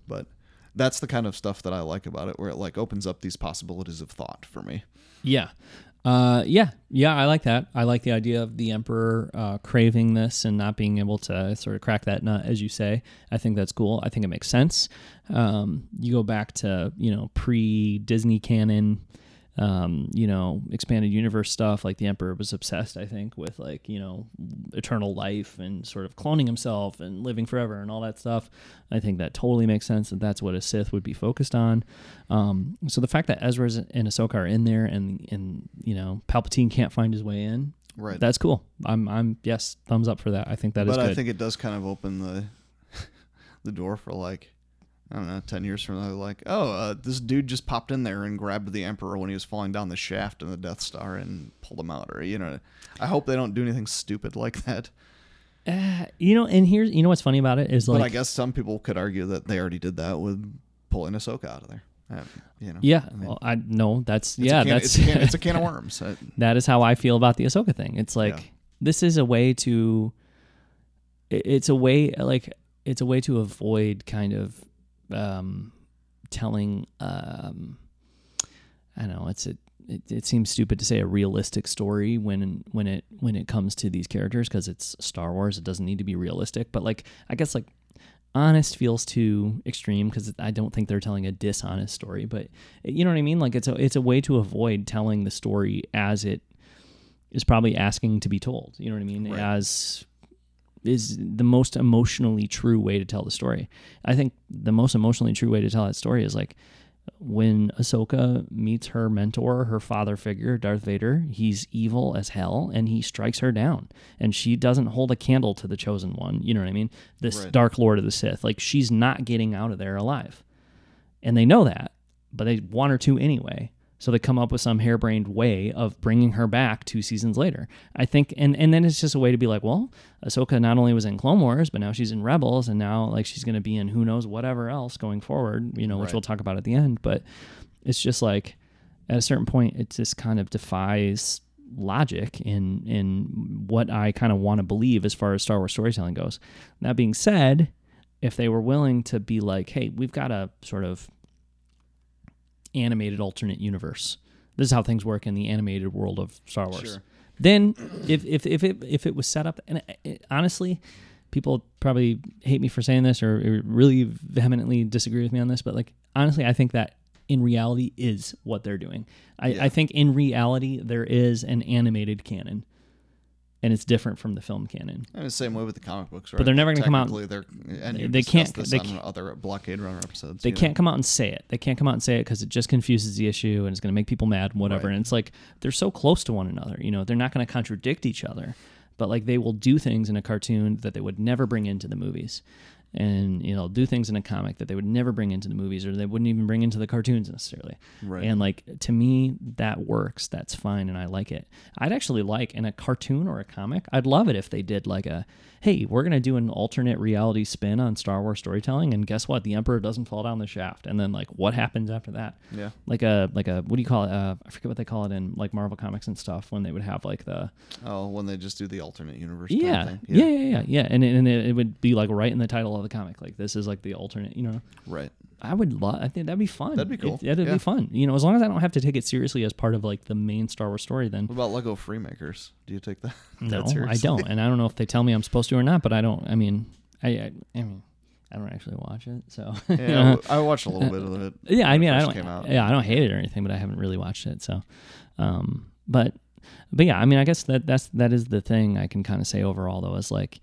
but that's the kind of stuff that I like about it, where it like opens up these possibilities of thought for me. Yeah. Uh, yeah, yeah, I like that. I like the idea of the emperor uh, craving this and not being able to sort of crack that nut, as you say. I think that's cool. I think it makes sense. Um, you go back to you know pre Disney canon, um, you know expanded universe stuff. Like the emperor was obsessed, I think, with like you know eternal life and sort of cloning himself and living forever and all that stuff. I think that totally makes sense that that's what a Sith would be focused on. Um, so the fact that Ezra and Ahsoka are in there and and you know Palpatine can't find his way in, Right. that's cool. I'm I'm yes, thumbs up for that. I think that is but. I think it does kind of open the the door for like I don't know, ten years from now, like, oh, uh, this dude just popped in there and grabbed the Emperor when he was falling down the shaft in the Death Star and pulled him out, or you know, I hope they don't do anything stupid like that. Uh, you know, and here's you know what's funny about it is like but I guess some people could argue that they already did that with pulling Ahsoka out of there. Uh, you know, yeah, I mean, well, I no, that's it's yeah, a can, that's it's a can, it's a can of worms. That is how I feel about the Ahsoka thing. It's like Yeah. this is a way to it's a way like it's a way to avoid kind of um telling um I don't know, it's a it, it seems stupid to say a realistic story when when it when it comes to these characters because it's Star Wars it doesn't need to be realistic but like I guess like honest feels too extreme because I don't think they're telling a dishonest story but you know what I mean like it's a it's a way to avoid telling the story as it is probably asking to be told you know what I mean Right. as is the most emotionally true way to tell the story I think the most emotionally true way to tell that story is like when Ahsoka meets her mentor, her father figure, Darth Vader, he's evil as hell and he strikes her down. And she doesn't hold a candle to the chosen one. You know what I mean? This Right. Dark Lord of the Sith. Like she's not getting out of there alive. And they know that, but they want her to anyway. So they come up with some harebrained way of bringing her back two seasons later. I think, and and then it's just a way to be like, well, Ahsoka not only was in Clone Wars, but now she's in Rebels, and now like she's going to be in who knows whatever else going forward. You know, which Right. we'll talk about at the end. But it's just like at a certain point, it just kind of defies logic in in what I kind of want to believe as far as Star Wars storytelling goes. That being said, if they were willing to be like, hey, we've got a sort of animated alternate universe. This is how things work in the animated world of Star Wars. Sure. Then, if if if it if it was set up, and it, it- honestly, people probably hate me for saying this or, or really vehemently disagree with me on this, but like honestly, I think that in reality is what they're doing. I, Yeah. I think in reality there is an animated canon, and it's different from the film canon. And the same way with the comic books, right? But they're never gonna come out- They're, and they- can't- they can't- other Blockade Runner episodes. They can't come out and say it. They can't come out and say it because it just confuses the issue and it's going to make people mad and whatever. Right. And it's like they're so close to one another. You know, they're not going to contradict each other, but like they will do things in a cartoon that they would never bring into the movies, and you know, do things in a comic that they would never bring into the movies or they wouldn't even bring into the cartoons necessarily. Right. And like to me, that works. That's fine, and I like it. I'd actually like in a cartoon or a comic. I'd love it if they did like a, hey, we're gonna do an alternate reality spin on Star Wars storytelling, and guess what? The Emperor doesn't fall down the shaft, and then like what happens after that? Yeah. Like a like a what do you call it? Uh, I forget what they call it in like Marvel comics and stuff when they would have like the Oh, when they just do the alternate universe. kind of yeah yeah yeah yeah yeah, and it, and it, it would be like right in the title of the comic, like this is like the alternate, you know. Right. I would love. I think that'd be fun. That'd be cool. It, that'd Yeah. be fun. You know, as long as I don't have to take it seriously as part of like the main Star Wars story. Then What about Lego Freemakers? Do you take that? that no, I don't, and I don't know if they tell me I'm supposed to or not. But I don't. I mean, I, I, I mean, I don't actually watch it, so Yeah. I watched a little bit of it. yeah. I mean, I don't. came out. Yeah, I don't hate it or anything, but I haven't really watched it. So, um, but, but yeah, I mean, I guess that that's that is the thing I can kind of say overall though is like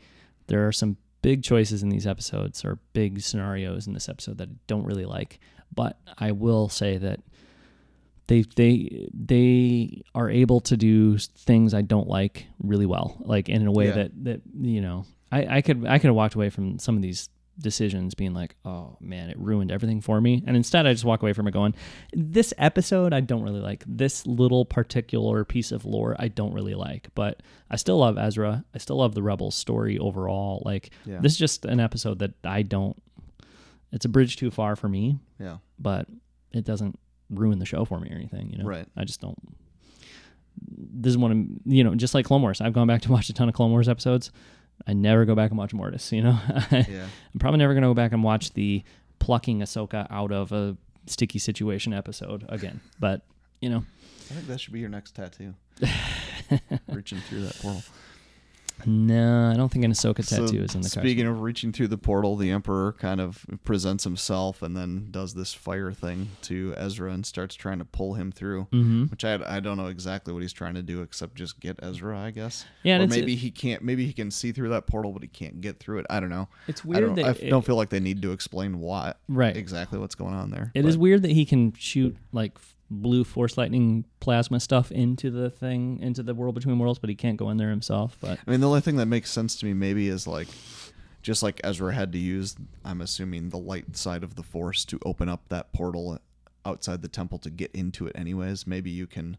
there are some big choices in these episodes or big scenarios in this episode that I don't really like, but I will say that they they they are able to do things I don't like really well, like in a way Yeah. that that you know I I could I could have walked away from some of these decisions being like oh man it ruined everything for me and instead I just walk away from it going this episode I don't really like this little particular piece of lore I don't really like but I still love Ezra I still love the Rebels story overall like Yeah. this is just an episode that I don't it's a bridge too far for me Yeah. but it doesn't ruin the show for me or anything. You know, Right. I just don't. This is one of you know, just like Clone Wars. I've gone back to watch a ton of Clone Wars episodes. I never go back and watch Mortis. You know, Yeah. I'm probably never gonna go back and watch the plucking Ahsoka out of a sticky situation episode again. But you know, I think that should be your next tattoo. Reaching through that portal. No, I don't think an Ahsoka So, tattoo is in the. Speaking of reaching through the portal, the Emperor kind of presents himself and then does this fire thing to Ezra and starts trying to pull him through. Mm-hmm. Which I, I don't know exactly what he's trying to do except just get Ezra, I guess. Yeah, or maybe he can't. Maybe he can see through that portal, but he can't get through it. I don't know. It's I weird don't, that I f- it- don't feel like they need to explain why Right. exactly what's going on there. It is but- weird that he can shoot like blue force lightning plasma stuff into the thing into the world between worlds, but he can't go in there himself. But I mean, the only thing that makes sense to me maybe is like just like Ezra had to use, I'm assuming, the light side of the Force to open up that portal outside the temple to get into it, anyways. Maybe you can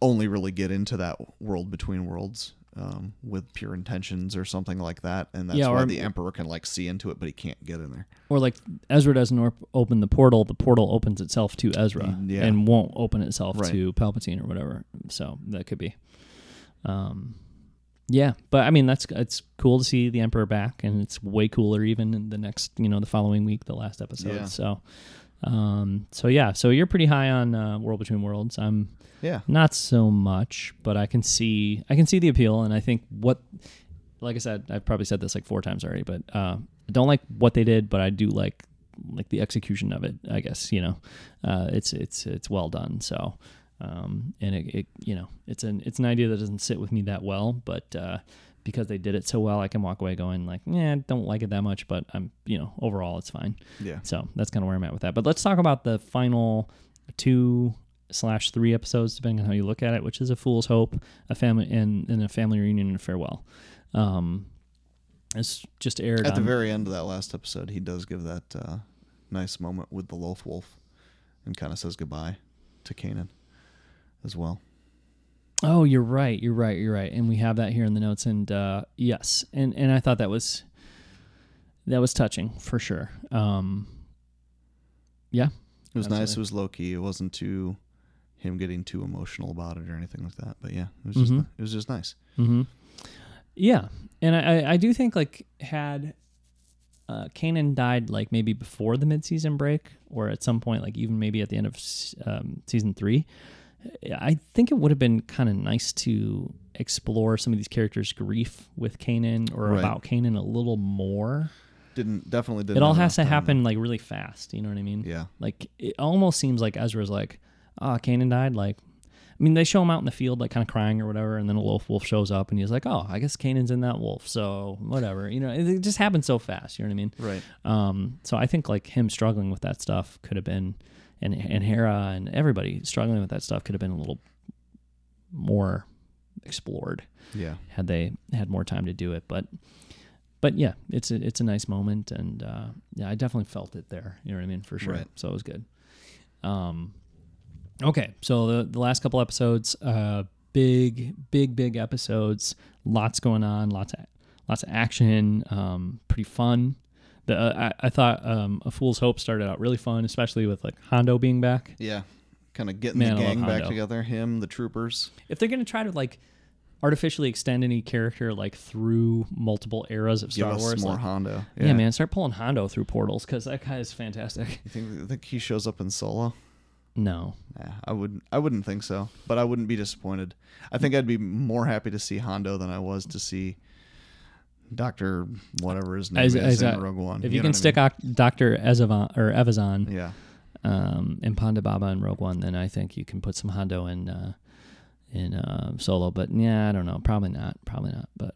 only really get into that world between worlds um, with pure intentions or something like that, and that's Yeah, why or- the Emperor can like see into it, but he can't get in there. Or like Ezra doesn't op- open the portal, the portal opens itself to Ezra Mm, yeah. and won't open itself Right. to Palpatine or whatever. So that could be. Um, yeah, but I mean that's it's cool to see the Emperor back, and it's way cooler even in the next you know the following week, the last episode. Yeah. So, um, so yeah, so you're pretty high on uh, World Between Worlds. I'm Yeah, not so much, but I can see I can see the appeal, and I think what, like I said, I've probably said this like four times already, but uh, I don't like what they did, but I do like like the execution of it. I guess you know, uh, it's it's it's well done. So, um, and it, it you know it's an it's an idea that doesn't sit with me that well, but uh, because they did it so well, I can walk away going like, yeah, don't like it that much, but I'm you know overall it's fine. yeah, So that's kind of where I'm at with that. But let's talk about the final two slash three episodes, depending on how you look at it, which is a Fool's Hope, a family, and, and a family reunion and a farewell. Um, it's just aired At the very end of that last episode, he does give that uh, nice moment with the Loth Wolf, and kind of says goodbye to Kanan as well. Oh, you're right. You're right. You're right. And we have that here in the notes. And uh, yes, and and I thought that was that was touching for sure. Um, yeah, It was nice. It was low key. It wasn't too him getting too emotional about it or anything like that. But yeah, it was just Mhm. it was just nice. Mm-hmm. Yeah, and I, I- I do think like had uh, Kanan died like maybe before the midseason break, or at some point like even maybe at the end of um, season three, I think it would have been kind of nice to explore some of these characters' grief with Kanan or Right. about Kanan a little more. Didn't definitely didn't. It all has to happen like really fast. You know what I mean? Yeah, Like it almost seems like Ezra's like, ah, Kanan died. Like, I mean, they show him out in the field, like kind of crying or whatever, and then a wolf wolf shows up, and he's like, oh, I guess Kanan's in that wolf, so whatever. You know, it, it just happened so fast. You know what I mean? right. Um, so I think like him struggling with that stuff could have been, and and Hera and everybody struggling with that stuff could have been a little more explored Yeah, had they had more time to do it. But but yeah, it's a it's a nice moment, and uh, yeah, I definitely felt it there. You know what I mean for sure. Right. So it was good. Um, okay, so the the last couple episodes, uh, big big big episodes, lots going on, lots of lots of action, um, pretty fun. The uh, I, I thought um, a Fool's Hope started out really fun, especially with like Hondo being back. yeah. Kind of getting Man, the gang back together. Him, the troopers. If they're gonna try to like artificially extend any character like through multiple eras of Star Wars, more like, Hondo. Yeah. man, start pulling Hondo through portals because that guy is fantastic. You think you think he shows up in Solo? No, Yeah, I would. I wouldn't think so, but I wouldn't be disappointed. I think I'd be more happy to see Hondo than I was to see Doctor whatever his name As- is in Rogue One. if you, know can what I stick Doctor Ezavon or Evazan yeah, um, in Ponda Baba and Rogue One, then I think you can put some Hondo in uh, in uh, Solo. But yeah, I don't know. Probably not. Probably not. But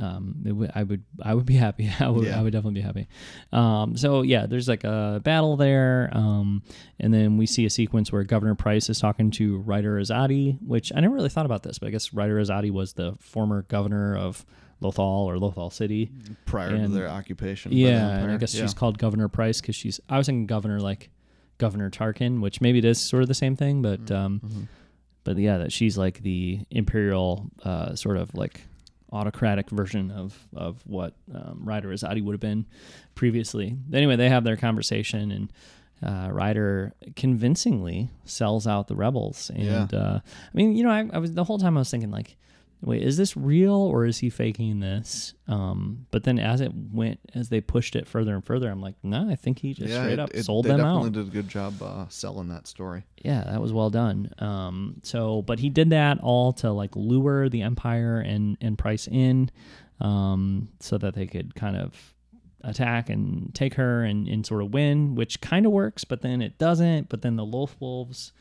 um, it would, I would I would be happy. I would Yeah. I would definitely be happy. Um, so yeah, there's like a battle there, um, and then we see a sequence where Governor Pryce is talking to Ryder Azadi, which I never really thought about this, but I guess Ryder Azadi was the former governor of Lothal or Lothal City. prior to their occupation. Yeah, and I guess Yeah. she's called Governor Pryce because she's. I was thinking Governor like Governor Tarkin, which maybe it is sort of the same thing, but Mm-hmm. um, but yeah, that she's like the imperial uh, sort of like autocratic version of of what um, Ryder Azadi would have been previously. Anyway, they have their conversation and. Uh, Ryder convincingly sells out the rebels, and uh, I mean, you know, I, I was the whole time I was thinking like, wait, is this real or is he faking this? Um, but then as it went, as they pushed it further and further, I'm like, no, I think he just yeah, straight it- up it- sold they them definitely out. did a good job uh, selling that story. Yeah, that was well done. Um, so, but he did that all to like lure the Empire and and Pryce in, um, so that they could kind of attack and take her and, and sort of win, which kind of works, but then it doesn't. But then the Loth Wolves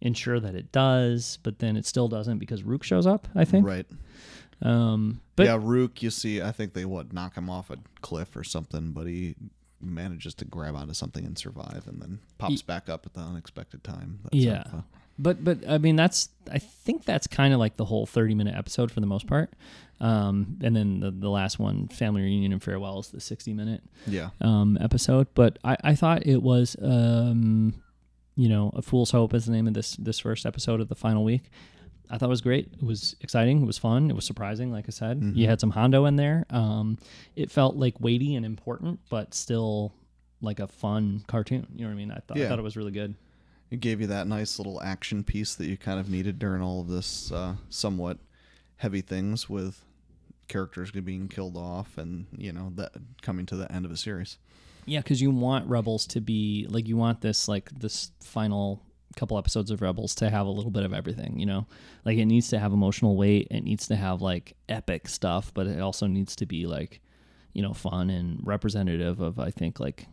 ensure that it does, but then it still doesn't because Rukh shows up. I think. Right. Um, but yeah, Rukh, you see, I think they what knock him off a cliff or something, but he manages to grab onto something and survive, and then pops back up at the unexpected time. That's Yeah. but but I mean that's I think that's kind of like the whole thirty minute episode for the most part. Um, and then the, the last one, family reunion and farewell, is the sixty minute Yeah. um, episode. But I, I thought it was um, you know a fool's hope is the name of this this first episode of the final week. I thought it was great. It was exciting. It was fun. It was surprising. Like I said, Mhm. you had some Hondo in there. Um, it felt like weighty and important, but still like a fun cartoon. You know what I mean? I thought, I thought it was really good. It gave you that nice little action piece that you kind of needed during all of this uh, somewhat heavy things with characters being killed off and you know that coming to the end of a series. Yeah, because you want Rebels to be like you want this like this final couple episodes of Rebels to have a little bit of everything. You know, like it needs to have emotional weight. It needs to have like epic stuff, but it also needs to be like you know fun and representative of I think like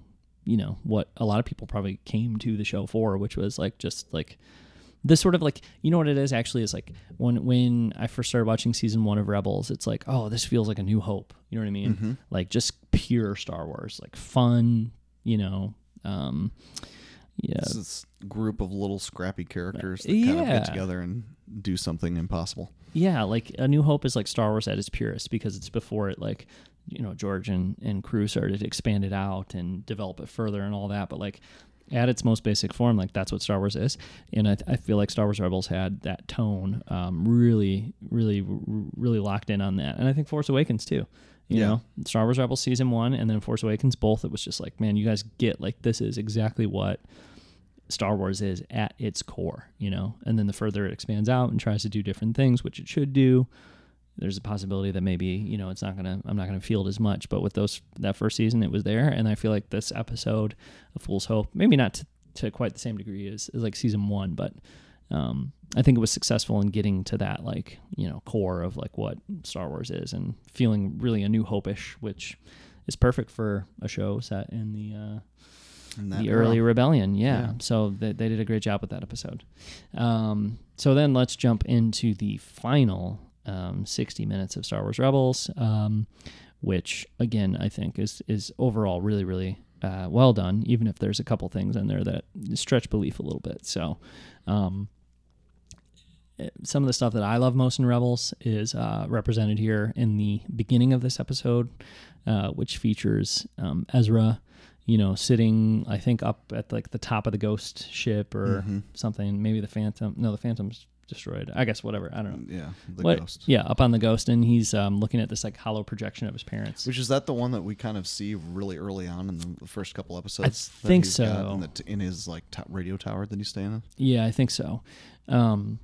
you know what a lot of people probably came to the show for, which was like just like this sort of like you know what it is actually is like when when I first started watching season one of Rebels, it's like oh this feels like a new hope. You know what I mean? Mhm. Like just pure Star Wars, like fun. You know, um, yeah, It's this group of little scrappy characters that kind of Yeah. get together and do something impossible. yeah. Like a New Hope is like Star Wars at its purest because it's before it like you know George and and crew started to expand it out and develop it further and all that. But like at its most basic form, like that's what Star Wars is. And I, I feel like Star Wars Rebels had that tone um, really, really, r- really locked in on that. And I think Force Awakens too. You Yeah. know, Star Wars Rebels season one and then Force Awakens both. It was just like, man, you guys get like this is exactly what Star Wars is at its core, you know. And then the further it expands out and tries to do different things, which it should do, there's a possibility that maybe you know it's not gonna I'm not gonna feel it as much. But with those that first season, it was there, and I feel like this episode of Fool's Hope, maybe not to, to quite the same degree as, as like season one, but um, I think it was successful in getting to that like you know core of like what Star Wars is and feeling really a New Hope-ish, which is perfect for a show set in the uh, the era. early rebellion yeah, Yeah. so they, they did a great job with that episode um, so then let's jump into the final um, 60 minutes of star wars rebels um, which again i think is is overall really really uh, well done even if there's a couple things in there that stretch belief a little bit so um, some of the stuff that I love most in Rebels is uh, represented here in the beginning of this episode, uh, which features um, Ezra, you know, sitting I think up at like the top of the ghost ship or Mhm. something. Maybe the Phantom. No, the Phantom's destroyed. I guess whatever. I don't know. Yeah, the What- ghost. Yeah, up on the ghost, and he's um, looking at this like hollow projection of his parents. Which is that the one that we kind of see really early on in the first couple episodes? that think so. In, the t- in his like to- radio tower that he's staying in. Yeah, I think so. Um,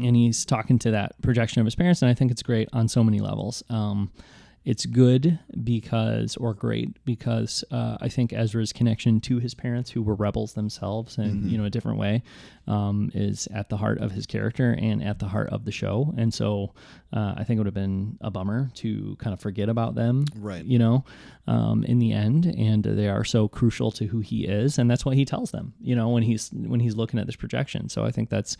and he's talking to that projection of his parents, and I think it's great on so many levels. Um, it's good because, or great because, uh, I think Ezra's connection to his parents, who were rebels themselves, and Mhm. you know a different way, um, is at the heart of his character and at the heart of the show. And so, uh, I think it would have been a bummer to kind of forget about them, Right. you know, um, in the end, and they are so crucial to who he is, and that's what he tells them, you know, when he's when he's looking at this projection. So I think that's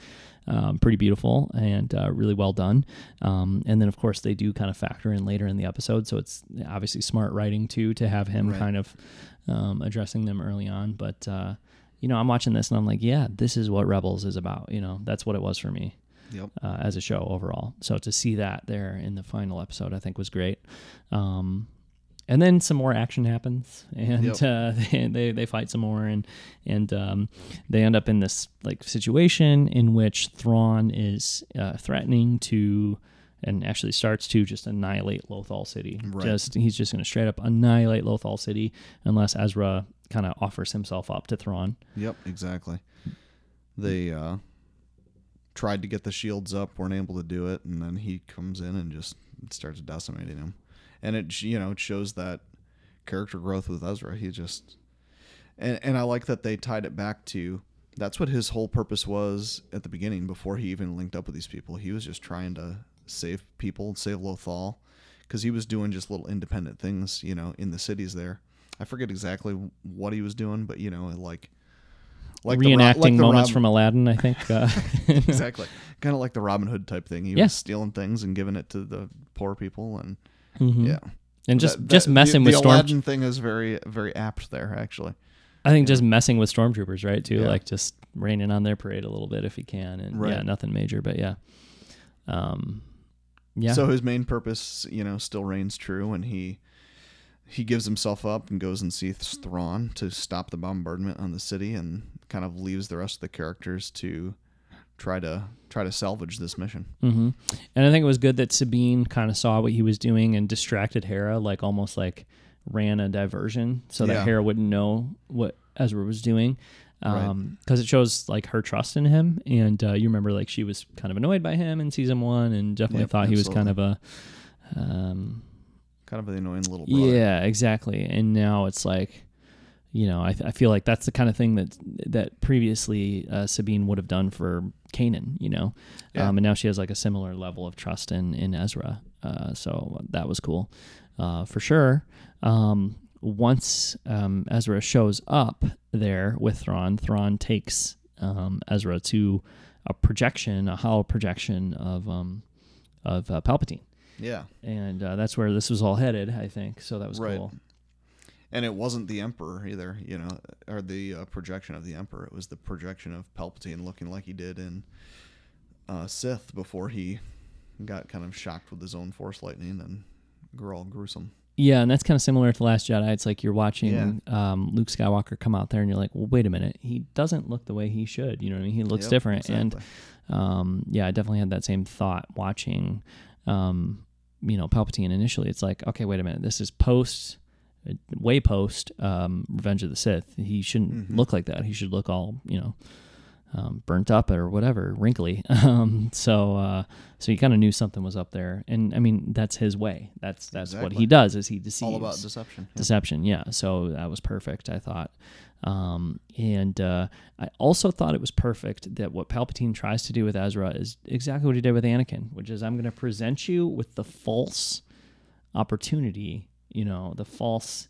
um, pretty beautiful and uh, really well done. Um, and then of course they do kind of factor in later in the episode, so it's obviously smart writing too to have him Right. kind of um, addressing them early on. But uh, you know, I'm watching this and I'm like, yeah, this is what Rebels is about. You know, that's what it was for me Yep. uh, as a show overall. So to see that there in the final episode, I think was great. Um, and then some more action happens, and Yep. uh, they, they they fight some more, and and um, they end up in this like situation in which Thrawn is uh, threatening to. And actually starts to just annihilate Lothal City. Right. Just he's just going to straight up annihilate Lothal City unless Ezra kind of offers himself up to Thrawn. Yep. Exactly. They uh, tried to get the shields up, weren't able to do it, and then he comes in and just starts decimating him. And it you know it shows that character growth with Ezra. He just and and I like that they tied it back to that's what his whole purpose was at the beginning before he even linked up with these people. He was just trying to save people, save Lothal, because he was doing just little independent things, you know, in the cities there. I forget exactly what he was doing, but you know, like like the Reenacting like the moments Rob- from Aladdin, I think. Uh, exactly, kind of like the Robin Hood type thing. He Yeah. was stealing things and giving it to the poor people, and mhm. yeah, and just That- just that- messing the, with the Storm. Aladdin thing is very very apt there, actually. I think just messing with stormtroopers, right? Too Yeah. like just raining on their parade a little bit if he can, and yeah, nothing major, but yeah, um, yeah, So his main purpose, you know, still reigns true, and he he gives himself up and goes and sees Thrawn to stop the bombardment on the city, and kind of leaves the rest of the characters to try to try to salvage this mission. hmm And I think it was good that Sabine kind of saw what he was doing and distracted Hera, like almost like ran a diversion so that Yeah. Hera wouldn't know what Ezra was doing. Right. Um, because it shows like her trust in him, and uh, you remember like she was kind of annoyed by him in season one, and definitely Yep, thought he was kind of a, um, Kind of an annoying little brother. yeah, exactly. And now it's like, you know, I, I feel like that's the kind of thing that that previously uh, Sabine would have done for Kanan, you know, Yeah. um, and now she has like a similar level of trust in in Ezra. Uh, so that was cool, uh, for sure. Um, once um, Ezra shows up there with Thrawn, Thrawn takes um, Ezra to a projection, a hollow projection of um, of uh, Palpatine Yeah. and uh, that's where this was all headed. I think so. That was Right. cool. And it wasn't the Emperor either, you know, or the uh, projection of the Emperor. It was the projection of Palpatine looking like he did in uh, Sith before he got kind of shocked with his own Force lightning and grew all gruesome. Yeah, and that's kind of similar to the Last Jedi. It's like you're watching um, Luke Skywalker come out there, and you're like, well, wait a minute, he doesn't look the way he should. You know what I mean? He looks Yep, different, and um, yeah, I definitely had that same thought watching, um, you know, Palpatine initially. It's like, okay, wait a minute, this is post, way post um, Revenge of the Sith. He shouldn't Mhm. look like that. He should look all, you know, um, burnt up or whatever, wrinkly. Um, so, uh, so you kind of knew something was up there, and I mean, that's his way. That's that's what he does. Is he deceives all about deception. Yeah. deception yeah so that was perfect i thought um, and uh, i also thought it was perfect that what palpatine tries to do with ezra is exactly what he did with anakin which is i'm going to present you with the false opportunity you know the false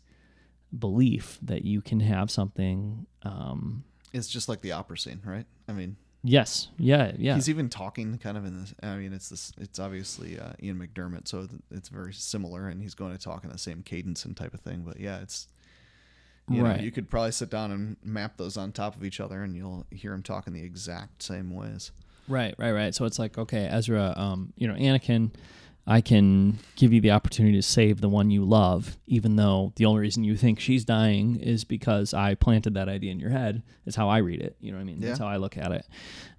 belief that you can have something um, It's just like the opera scene, right? I mean, yes yeah yeah he's even talking kind of in this. I mean, it's this. It's obviously uh, Ian McDiarmid, so it's very similar, and he's going to talk in the same cadence and type of thing. But yeah, it's you Right. know you could probably sit down and map those on top of each other, and you'll hear him talking the exact same ways. Right, right, right. So it's like, okay, Ezra, um, you know, Anakin, I can give you the opportunity to save the one you love, even though the only reason you think she's dying is because I planted that idea in your head. Is how I read it. You know what I mean? Yeah. That's how I look at it.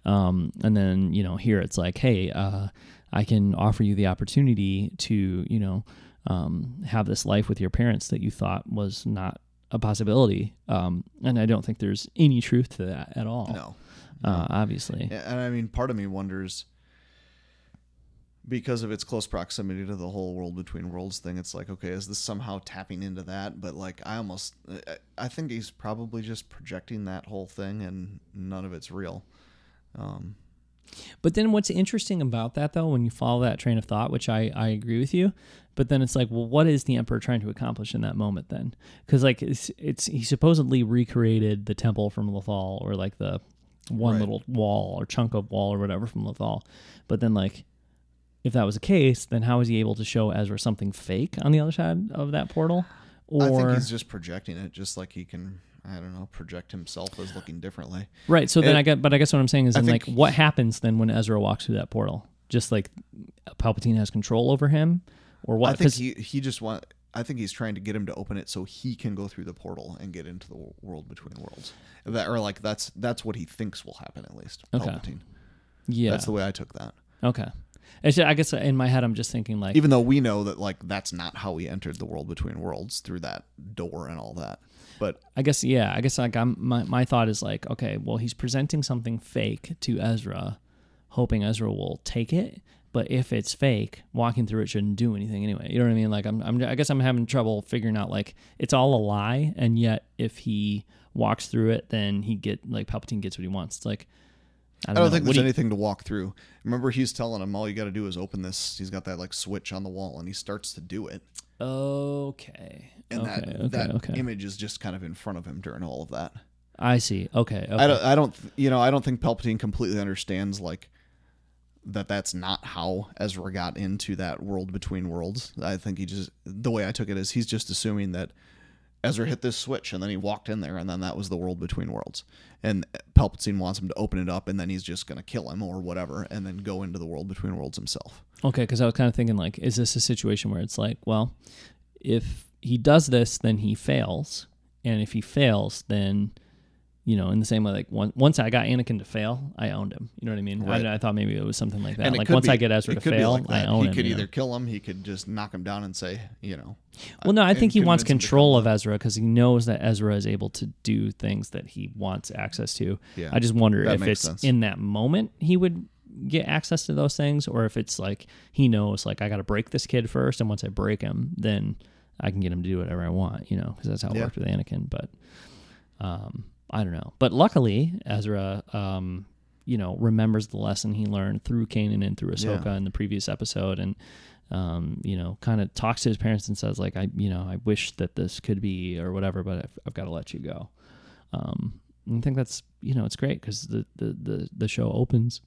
Um, and then you know, here it's like, hey, uh, I can offer you the opportunity to, you know, um, have this life with your parents that you thought was not a possibility. Um, and I don't think there's any truth to that at all. No, Uh, obviously. And I mean, part of me wonders because of its close proximity to the whole world between worlds thing. It's like, okay, is this somehow tapping into that? But like, I almost, I- think he's probably just projecting that whole thing, and none of it's real. Um, But then what's interesting about that though, when you follow that train of thought, which I, I agree with you, but then it's like, well, what is the emperor trying to accomplish in that moment then? Because like it's, it's he supposedly recreated the temple from Lothal or like the one Right. little wall or chunk of wall or whatever from Lothal, but then like if that was the case, then how is he able to show Ezra something fake on the other side of that portal? Or I think he's just projecting it, just like he can, I don't know, project himself as looking differently. Right. So then I got, but I guess what I'm saying is, I then like, what happens then when Ezra walks through that portal? Just like Palpatine has control over him, or what? I think he he just want. I think he's trying to get him to open it so he can go through the portal and get into the world between worlds. That or like that's that's what he thinks will happen at least. Okay. Palpatine. yeah. That's the way I took that. okay. It's just, I guess in my head I'm just thinking like, Even though we know that like that's not how we entered the world between worlds through that door and all that. But I guess yeah. I guess like I'm my my thought is like, okay, well he's presenting something fake to Ezra, hoping Ezra will take it. But if it's fake, walking through it shouldn't do anything anyway. You know what I mean? Like I'm, I'm I guess I'm having trouble figuring out like it's all a lie, and yet if he walks through it, then he get like Palpatine gets what he wants. It's like I I don't, don't know. think What there's do you- anything to walk through. Remember he's telling him all you got to do is open this. He's got that like switch on the wall and he starts to do it. Okay. And okay. that okay. that okay. image is just kind of in front of him during all of that. I see. Okay. okay. I don't I don't you know, I don't think Palpatine completely understands like that that's not how Ezra got into that world between worlds. I think he just the way I took it is he's just assuming that Ezra hit this switch, and then he walked in there, and then that was the world between worlds. And Palpatine wants him to open it up, and then he's just going to kill him or whatever, and then go into the world between worlds himself. Okay, because I was kind of thinking like, is this a situation where it's like, well, if he does this, then he fails, and if he fails, then you know, in the same way, like one, once I got Anakin to fail, I owned him. You know what I mean? Right. I, I thought maybe it was something like that. And like once be- I get Ezra to fail, like I own He him. He could you know? either kill him, he could just knock him down and say, you know. Well, no, I think he wants convince him to control of Ezra because he knows that Ezra is able to do things that he wants access to. Yeah, I just wonder if it's sense. in that moment he would get access to those things, or if it's like he knows, like I got to break this kid first, and once I break him, then I can get him to do whatever I want. You know, because that's how it Yeah. worked with Anakin. But um, I don't know. But luckily, Ezra, um, you know, remembers the lesson he learned through Kanan and through Ahsoka Yeah. in the previous episode, and um, you know, kind of talks to his parents and says, like, I, you know, I wish that this could be or whatever, but I've, I've got to let you go. Um, and I think that's, you know, it's great because the, the, the, the show opens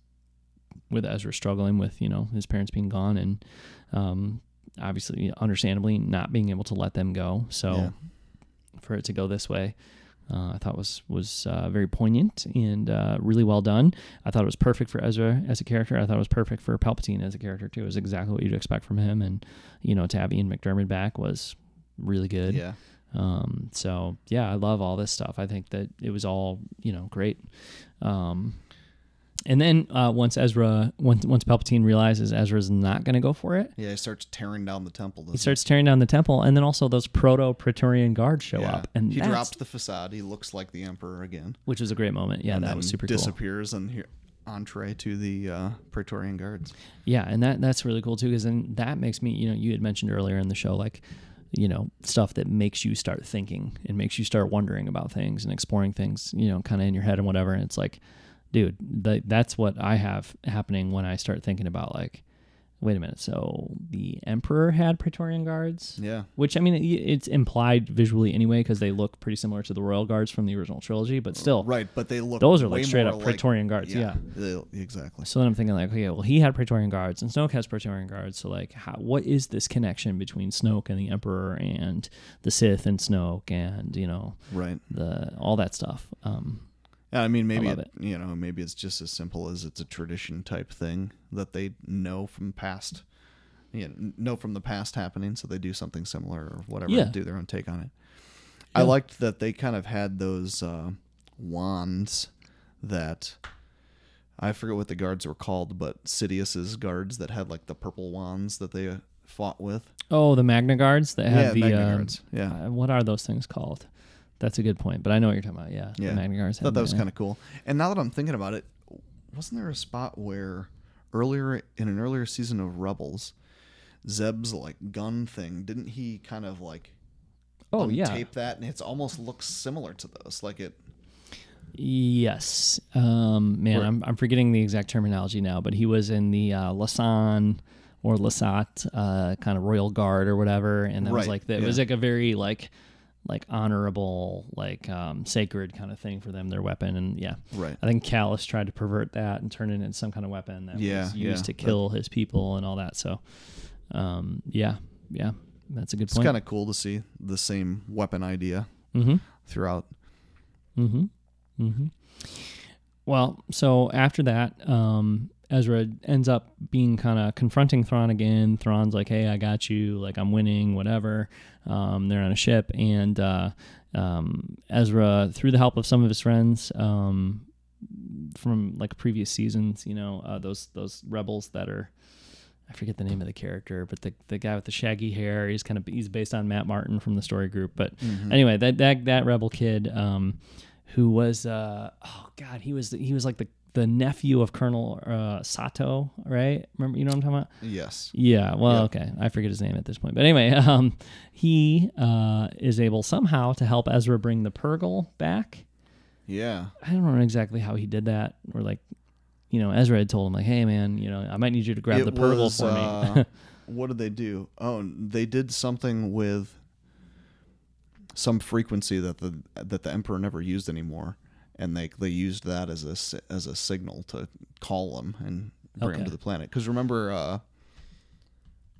with Ezra struggling with, you know, his parents being gone and, um, obviously, understandably, not being able to let them go. So Yeah. for it to go this way, uh, I thought was was uh, very poignant and uh, really well done. I thought it was perfect for Ezra as a character. I thought it was perfect for Palpatine as a character too. It was exactly what you'd expect from him, and you know, to have Ian McDiarmid back was really good. Yeah. Um, so yeah, I love all this stuff. I think that it was all you know great. Um, and then uh, once Ezra, once once Palpatine realizes Ezra's not going to go for it, Yeah, he starts tearing down the temple. he starts tearing down the temple, and then also those proto Praetorian guards show Yeah. up, and he dropped the facade. He looks like the Emperor again. which was a great moment. Yeah, and that was super cool. disappears and here entree to the uh, Praetorian Guards. Yeah, and that that's really cool too, because then that makes me, you know, you had mentioned earlier in the show, like, you know, stuff that makes you start thinking and makes you start wondering about things and exploring things, you know, kind of in your head and whatever. And it's like, dude, that that's what I have happening when I start thinking about like, wait a minute, so the Emperor had Praetorian guards. Yeah. Which I mean, it- it's implied visually anyway because they look pretty similar to the royal guards from the original trilogy, but still, Right, but they look those are like straight up like- Praetorian guards. yeah. they- exactly. So then I'm thinking like, okay, well, he had Praetorian guards, and Snoke has Praetorian guards. So like, how, what is this connection between Snoke and the Emperor and the Sith and Snoke and you know Right. the all that stuff? Um, Yeah, I mean, maybe love it, it. you know, maybe it's just as simple as it's a tradition type thing that they know from past, you know, know from the past happening, so they do something similar or whatever, Yeah. do their own take on it. I liked that they kind of had those uh, wands that I forget what the guards were called, but Sidious's guards that had like the purple wands that they fought with. oh, the Magna guards that yeah, have the Magna uh, guards. Yeah, uh, what are those things called? That's a good point, but I know what you're talking about. Yeah, Yeah. the Magna guards. I thought that was kind of cool. And now that I'm thinking about it, wasn't there a spot where earlier in an earlier season of Rebels, Zeb's like gun thing, didn't he kind of like Oh yeah, tape that and it's almost looks similar to those. Like it Yes. Um, man, I'm, I'm forgetting the exact terminology now, but he was in the uh, Lasan or Lasat uh, kind of royal guard or whatever, and that was Right, like the, it was like a very like like honorable like um, sacred kind of thing for them, their weapon, and yeah, right. I think Kallus tried to pervert that and turn it into some kind of weapon that Yeah, was used yeah, to kill his people and all that. So, um, yeah, yeah, that's a good It's point. kind of cool to see the same weapon idea mm-hmm. throughout. Mm-hmm. Mm-hmm. Well, so after that, um, Ezra ends up being kind of confronting Thrawn again. Thrawn's like, "Hey, I got you. Like, I'm winning. Whatever." Um, they're on a ship, and uh, um, Ezra, through the help of some of his friends um, from like previous seasons, you know, uh, those those rebels that are. I forget the name of the character, but the the guy with the shaggy hair, he's kind of he's based on Matt Martin from the story group. But anyway, that that that rebel kid, um, who was uh, oh god, he was he was like the the nephew of Colonel uh, Sato, right? Remember, you know what I'm talking about? Yes. Yeah. Well, Yeah. okay, I forget his name at this point, but anyway, um, he uh, is able somehow to help Ezra bring the Purrgil back. Yeah. I don't know exactly how he did that, or like, you know, Ezra had told him like, "Hey, man, you know, I might need you to grab It the Purrgil was, for me." uh, what did they do? Oh, they did something with some frequency that the that the emperor never used anymore, and they they used that as a as a signal to call him and bring him to the planet. Because remember, uh,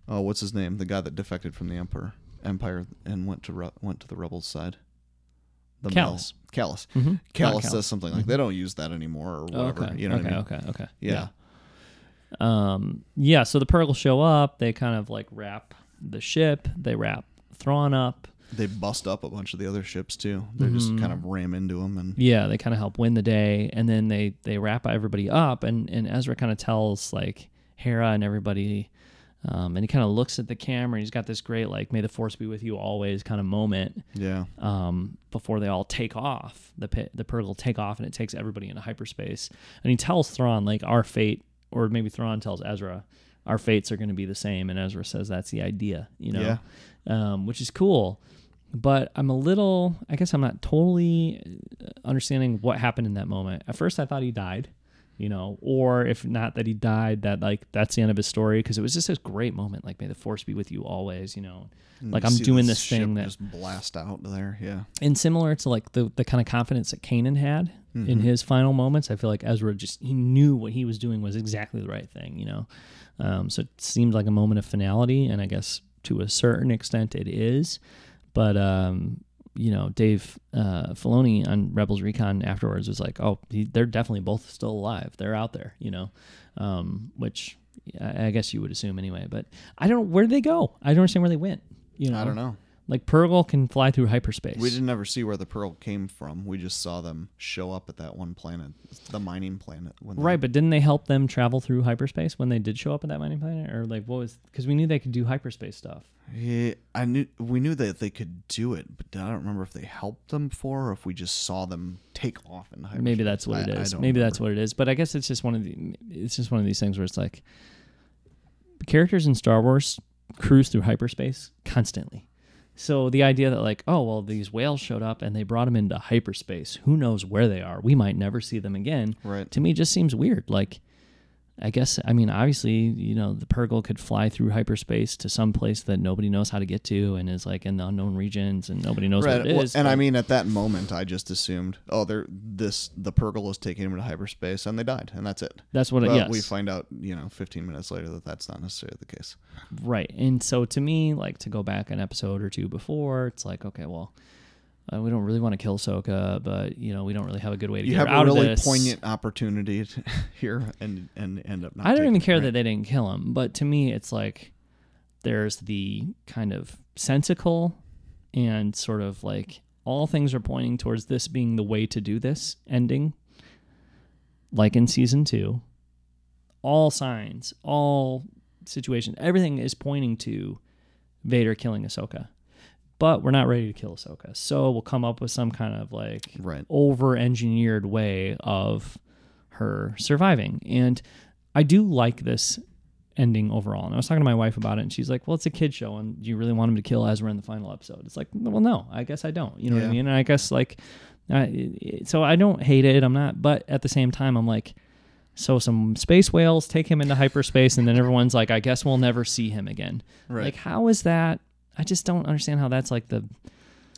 oh, what's his name? The guy that defected from the emperor. Empire and went to Re- went to the rebels' side. The Kallus. Mel- Kallus. Mm-hmm. Kallus says something like they don't use that anymore or whatever. Okay. You know okay. what I mean? Okay. Okay. Yeah. Um. Yeah. So the Purrgil show up. They kind of like wrap the ship. They wrap Thrawn up. They bust up a bunch of the other ships too. They just Mhm. kind of ram into them and Yeah. They kind of help win the day, and then they they wrap everybody up, and and Ezra kind of tells like Hera and everybody. Um, and he kind of looks at the camera. And he's got this great, like, "May the Force be with you always" kind of moment. yeah. um, before they all take off. The pit, the Purrgil take off, and it takes everybody into hyperspace. And he tells Thrawn like our fate, or maybe Thrawn tells Ezra, our fates are going to be the same. And Ezra says that's the idea, you know, Yeah. um, which is cool. But I'm a little, I guess I'm not totally uh, understanding what happened in that moment. At first, I thought he died. You know, or if not that he died, that like that's the end of his story because it was just a great moment. Like, may the force be with you always. You know, And Like, you I'm doing this this thing that- just blast out there. Yeah. and similar to like the the kind of confidence that Kanan had in his final moments, I feel like Ezra just he knew what he was doing was exactly the right thing, you know. Um, so it seemed like a moment of finality, and I guess to a certain extent it is. But um, you know, Dave uh, Filoni on Rebels Recon afterwards was like, "Oh, he, they're definitely both still alive. They're out there," you know, um, which I I guess you would assume anyway. But I don't know where they go. I don't understand where they went. You know, I don't know. Like Purrgil can fly through hyperspace. We didn't ever see where the pearl came from. We just saw them show up at that one planet, the mining planet. When they- Right, but didn't they help them travel through hyperspace when they did show up at that mining planet, or like what was? Because we knew they could do hyperspace stuff. Yeah, I knew we knew that they could do it, but I don't remember if they helped them before or if we just saw them take off in hyperspace. Maybe that's what it I- I is. don't Maybe that's remember. what it is. But I guess it's just one of the. It's just one of these things where it's like, characters in Star Wars cruise through hyperspace constantly. So the idea that like, oh well, these whales showed up and they brought them into hyperspace. Who knows where they are? We might never see them again. Right. To me, just seems weird. Like, I guess I mean obviously you know the Purrgil could fly through hyperspace to some place that nobody knows how to get to and is like in the unknown regions and nobody knows Right. what it well, is. and I mean, at that moment, I just assumed, oh, they're this the Purrgil is taking them to hyperspace, and they died, and that's it. that's what. But it, yes, we find out, you know, 15 minutes later that that's not necessarily the case. Right. And so to me, like to go back an episode or two before, it's like, okay, well, uh, we don't really want to kill Soka, but you know, we don't really have a good way to You get have her out a really of this. poignant opportunity to, here, and and end up not. I don't even care right? that they didn't kill him, but to me, it's like there's the kind of sensical and sort of like all things are pointing towards this being the way to do this ending, like in season two. All signs, all situation, everything is pointing to Vader killing Ahsoka. But we're not ready to kill Ahsoka. So we'll come up with some kind of like Right. over engineered way of her surviving. And I do like this ending overall. And I was talking to my wife about it, and she's like, Well, it's a kid show, and do you really want him to kill Ezra in the final episode? It's like, Well, no, I guess I don't. You know what I mean? And I guess, like, I, so I don't hate it. I'm not, but at the same time, I'm like, so some space whales take him into hyperspace, and then everyone's like, I guess we'll never see him again. Right. Like, how is that? I just don't understand how that's like the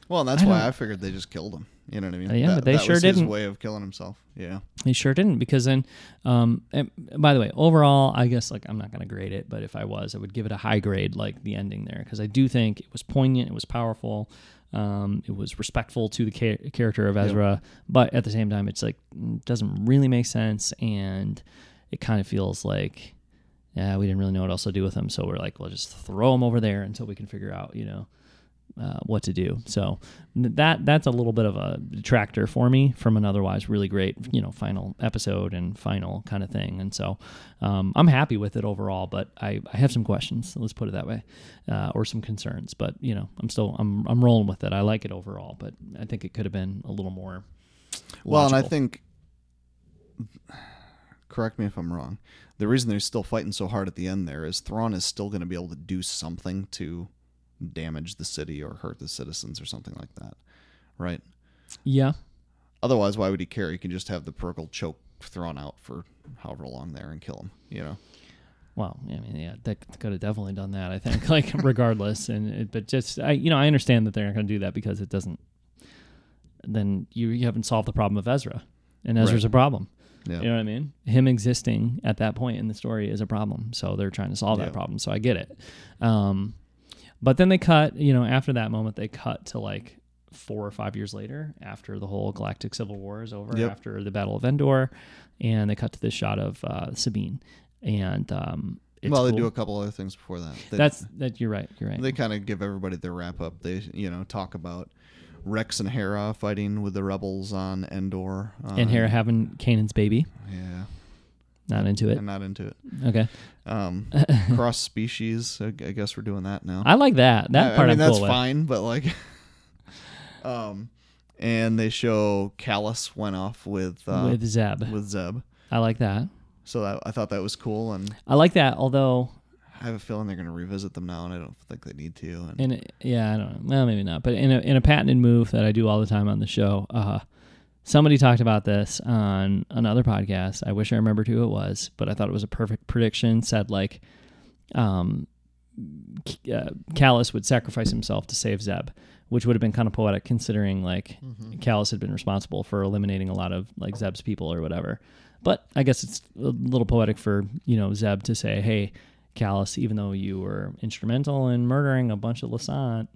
well, and that's I why I figured they just killed him. You know what I mean? Uh, yeah, That- but they sure was didn't. His way of killing himself. Yeah. He sure didn't because then, um, and by the way, overall, I guess like I'm not gonna grade it, but if I was, I would give it a high grade, like the ending there, because I do think it was poignant, it was powerful, um, it was respectful to the cha- character of Ezra, but at the same time, it's like mm, doesn't really make sense, and it kind of feels like, yeah, we didn't really know what else to do with them. so we're like, we'll just throw them over there until we can figure out, you know. Uh, what to do. So that that's a little bit of a detractor for me from an otherwise really great, you know, final episode and final kind of thing. And so um, I'm happy with it overall, but I, I have some questions. Let's put it that way, uh, or some concerns. But you know, I'm still I'm I'm rolling with it. I like it overall, but I think it could have been a little more. Well, and I think, correct me if I'm wrong. The reason they're still fighting so hard at the end there is Thrawn is still going to be able to do something to damage the city or hurt the citizens or something like that, right? yeah, Otherwise, why would he care? He can just have the Purrgil choke Thrawn out for however long there and kill him. You know? Well, I mean, yeah, they could have definitely done that. I think, like, regardless, and it, but just, I, you know, I understand that they're not going to do that because it doesn't. Then you you haven't solved the problem of Ezra, and Ezra's Right. a problem. Yeah. You know what I mean? Him existing at that point in the story is a problem. So they're trying to solve Yeah. that problem. So I get it. Um, But then they cut, you know, after that moment, they cut to like four or five years later, after the whole Galactic Civil War is over, Yep. after the Battle of Endor, and they cut to this shot of uh, Sabine, and um, it's well, they cool. do a couple other things before that. They, That's that. You're right. You're right. they kind of give everybody their wrap up. They you know talk about Rex and Hera fighting with the rebels on Endor. Um, and Hera having Kanan's baby. Yeah, Not into it. I'm not into it. Okay. Um, cross species. I, I guess we're doing that now. I like that. That I- part I mean, am that's cool with. fine, but like, um, and they show Kallus went off with uh, with Zeb. with Zeb. I like that. So that, I thought that was cool, and I like that. Although, I have a feeling they're going to revisit them now, and I don't think they need to. And in a, yeah, I don't know. Well, maybe not. But in a in a patented move that I do all the time on the show, uh, somebody talked about this on another podcast. I wish I remembered who it was, but I thought it was a perfect prediction. Said like, um, uh, Kallus would sacrifice himself to save Zeb, which would have been kind of poetic considering like Kallus had been responsible for eliminating a lot of like Zeb's people or whatever. But I guess it's a little poetic for you know Zeb to say, "Hey, Kallus, even though you were instrumental in murdering a bunch of Lasat,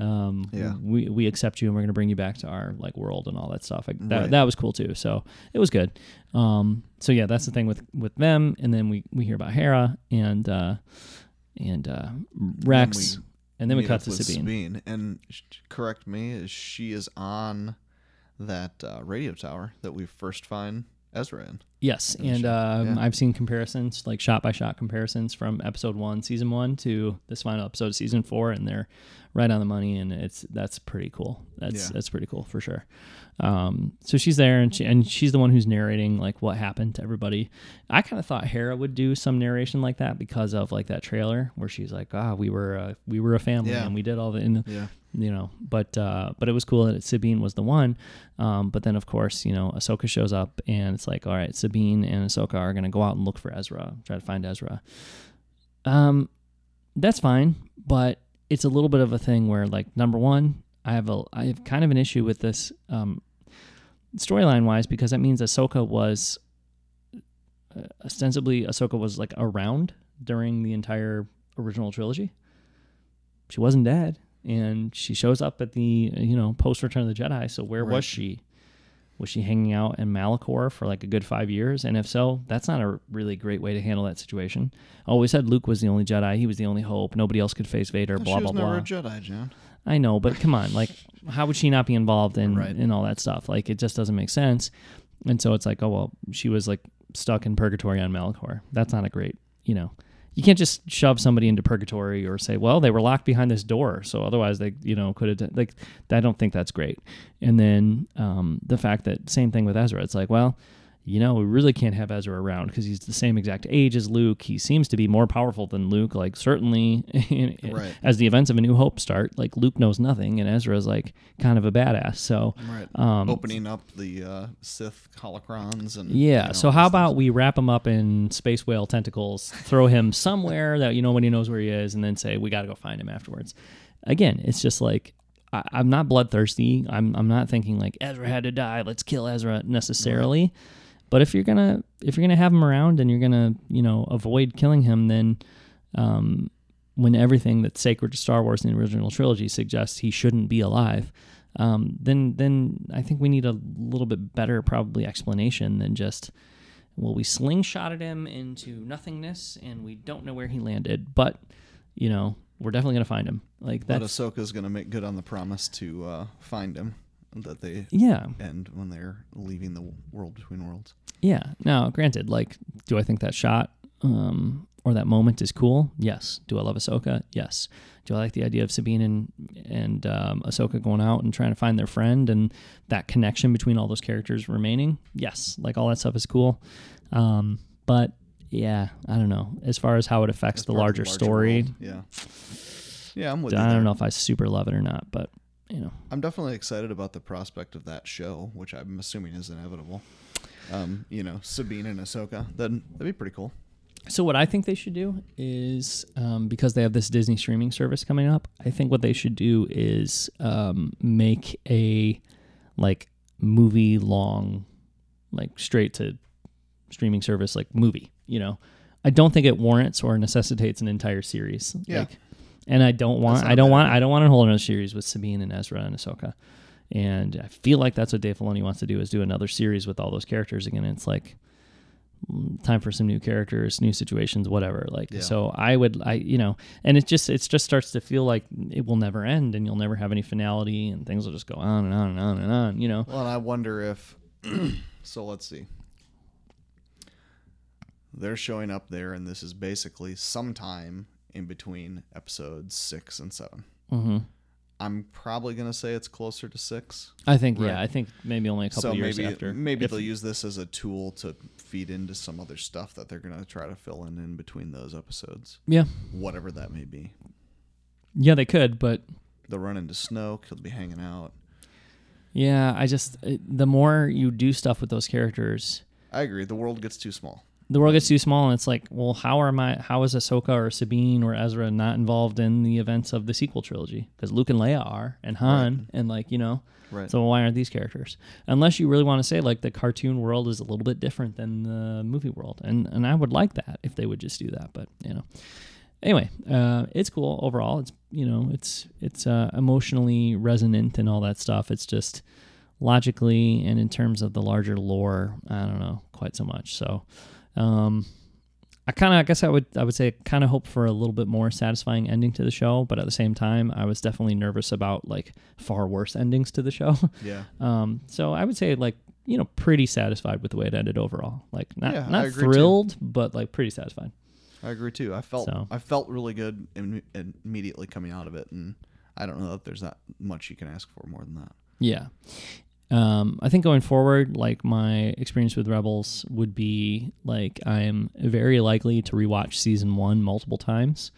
um, Yeah. we we accept you and we're going to bring you back to our like world and all that stuff." Like, that Right. that was cool too. So it was good. Um, so yeah, that's the thing with with them. And then we we hear about Hera and uh, and uh, Rex, we and then we cut to with Sabine. And sh- correct me, is she is on that uh, radio tower that we first find Ezra in. Yes, in and um, Yeah. I've seen comparisons, like shot by shot comparisons from episode one, season one, to this final episode of season four, and they're right on the money, and it's that's pretty cool. That's Yeah. that's pretty cool for sure. Um, so she's there, and she and she's the one who's narrating like what happened to everybody. I kind of thought Hera would do some narration like that because of like that trailer where she's like, ah, we were uh, we were a family, Yeah. and we did all the. And, Yeah. You know but uh but it was cool that sabine was the one. Um but then of course you know ahsoka shows up and it's like all right sabine and ahsoka are gonna go out and look for ezra try to find ezra. Um that's fine but it's a little bit of a thing where like number one i have a i have kind of an issue with this um storyline wise because that means ahsoka was uh, ostensibly ahsoka was like around during the entire original trilogy. She wasn't dead and she shows up at the you know post return of the jedi so where Right. was she was she hanging out in malachor for like a good five years and if so that's not a really great way to handle that situation always said luke was the only jedi he was the only hope nobody else could face vader blah she blah was never blah a Jedi, John. I know, but come on, like, how would she not be involved in Right. in all that stuff? Like, it just doesn't make sense. And so it's like, oh well, she was like stuck in purgatory on Malachor. That's not a great, you know. You can't just shove somebody into purgatory or say, well, they were locked behind this door, so otherwise they, you know, could have like. I don't think that's great. And then um, the fact that same thing with Ezra. It's like, well, you know, we really can't have Ezra around because he's the same exact age as Luke. He seems to be more powerful than Luke. Like certainly, Right. as the events of A New Hope start, like Luke knows nothing, and Ezra's like kind of a badass. So, Right. um, Opening up the uh, Sith holocrons and yeah. you know, so how about things. we wrap him up in space whale tentacles, throw him somewhere that you know when he knows where he is, and then say we got to go find him afterwards. Again, it's just like I, I'm not bloodthirsty. I'm I'm not thinking like Ezra had to die. Let's kill Ezra necessarily. But if you're gonna if you're gonna have him around and you're gonna you know avoid killing him, then um, when everything that's sacred to Star Wars in the original trilogy suggests he shouldn't be alive, um, then then I think we need a little bit better probably explanation than just well we slingshotted him into nothingness and we don't know where he landed, but you know we're definitely gonna find him. Like But that's Ahsoka's going to make good on the promise to uh, find him that they yeah end when they're leaving the world between worlds. Yeah. Now granted, like do I think that shot um, or that moment is cool? Yes. Do I love Ahsoka? Yes. Do I like the idea of Sabine and and um, Ahsoka going out and trying to find their friend and that connection between all those characters remaining? Yes. Like all that stuff is cool. Um, but yeah, I don't know. As far as how it affects the part of larger, story, world. Yeah. Yeah, I'm with. I don't know if I super love it or not. But you know, I'm definitely excited about the prospect of that show, which I'm assuming is inevitable. Um, you know, Sabine and Ahsoka. Then that'd be pretty cool. So what I think they should do is um, because they have this Disney streaming service coming up. I think what they should do is um, make a like movie long, like straight to streaming service like movie. You know, I don't think it warrants or necessitates an entire series. Yeah. Like, and I don't want I don't bad want. I don't want a whole another series with Sabine and Ezra and Ahsoka. And I feel like that's what Dave Filoni wants to do is do another series with all those characters again. And it's like mm, time for some new characters, new situations, whatever. Like Yeah. so I would I you know, and it just it just starts to feel like it will never end and you'll never have any finality and things will just go on and on and on and on, you know. Well, and I wonder if. so let's see. They're showing up there, and this is basically sometime in between episodes six and seven. hmm I'm probably gonna say it's closer to six. I think Right. yeah, I think maybe only a couple so years maybe after. maybe If- they'll use this as a tool to feed into some other stuff that they're gonna try to fill in in between those episodes, yeah. whatever that may be. Yeah, they could, but They'll run into Snoke. He'll be hanging out. yeah, I just the more you do stuff with those characters, I agree. The world gets too small. The world gets too small, and it's like, well, how are my how is Ahsoka or Sabine or Ezra not involved in the events of the sequel trilogy? Because Luke and Leia are, and Han, and like you know, Right. so why aren't these characters? Unless you really want to say like the cartoon world is a little bit different than the movie world, and and I would like that if they would just do that, but you know. Anyway, uh, it's cool overall. It's you know, it's it's uh, emotionally resonant and all that stuff. It's just logically and in terms of the larger lore, I don't know quite so much. So, um, I kind of, I guess I would, I would say, kind of hope for a little bit more satisfying ending to the show, but at the same time, I was definitely nervous about like far worse endings to the show. Yeah. um, so I would say like you know pretty satisfied with the way it ended overall. Like not Yeah, not agree, too. thrilled, but like pretty satisfied. I agree too. I felt So. I felt really good Im- immediately coming out of it, and I don't know that there's that much you can ask for more than that. Yeah. Um, I think going forward, like my experience with Rebels would be like I'm very likely to rewatch season one multiple times.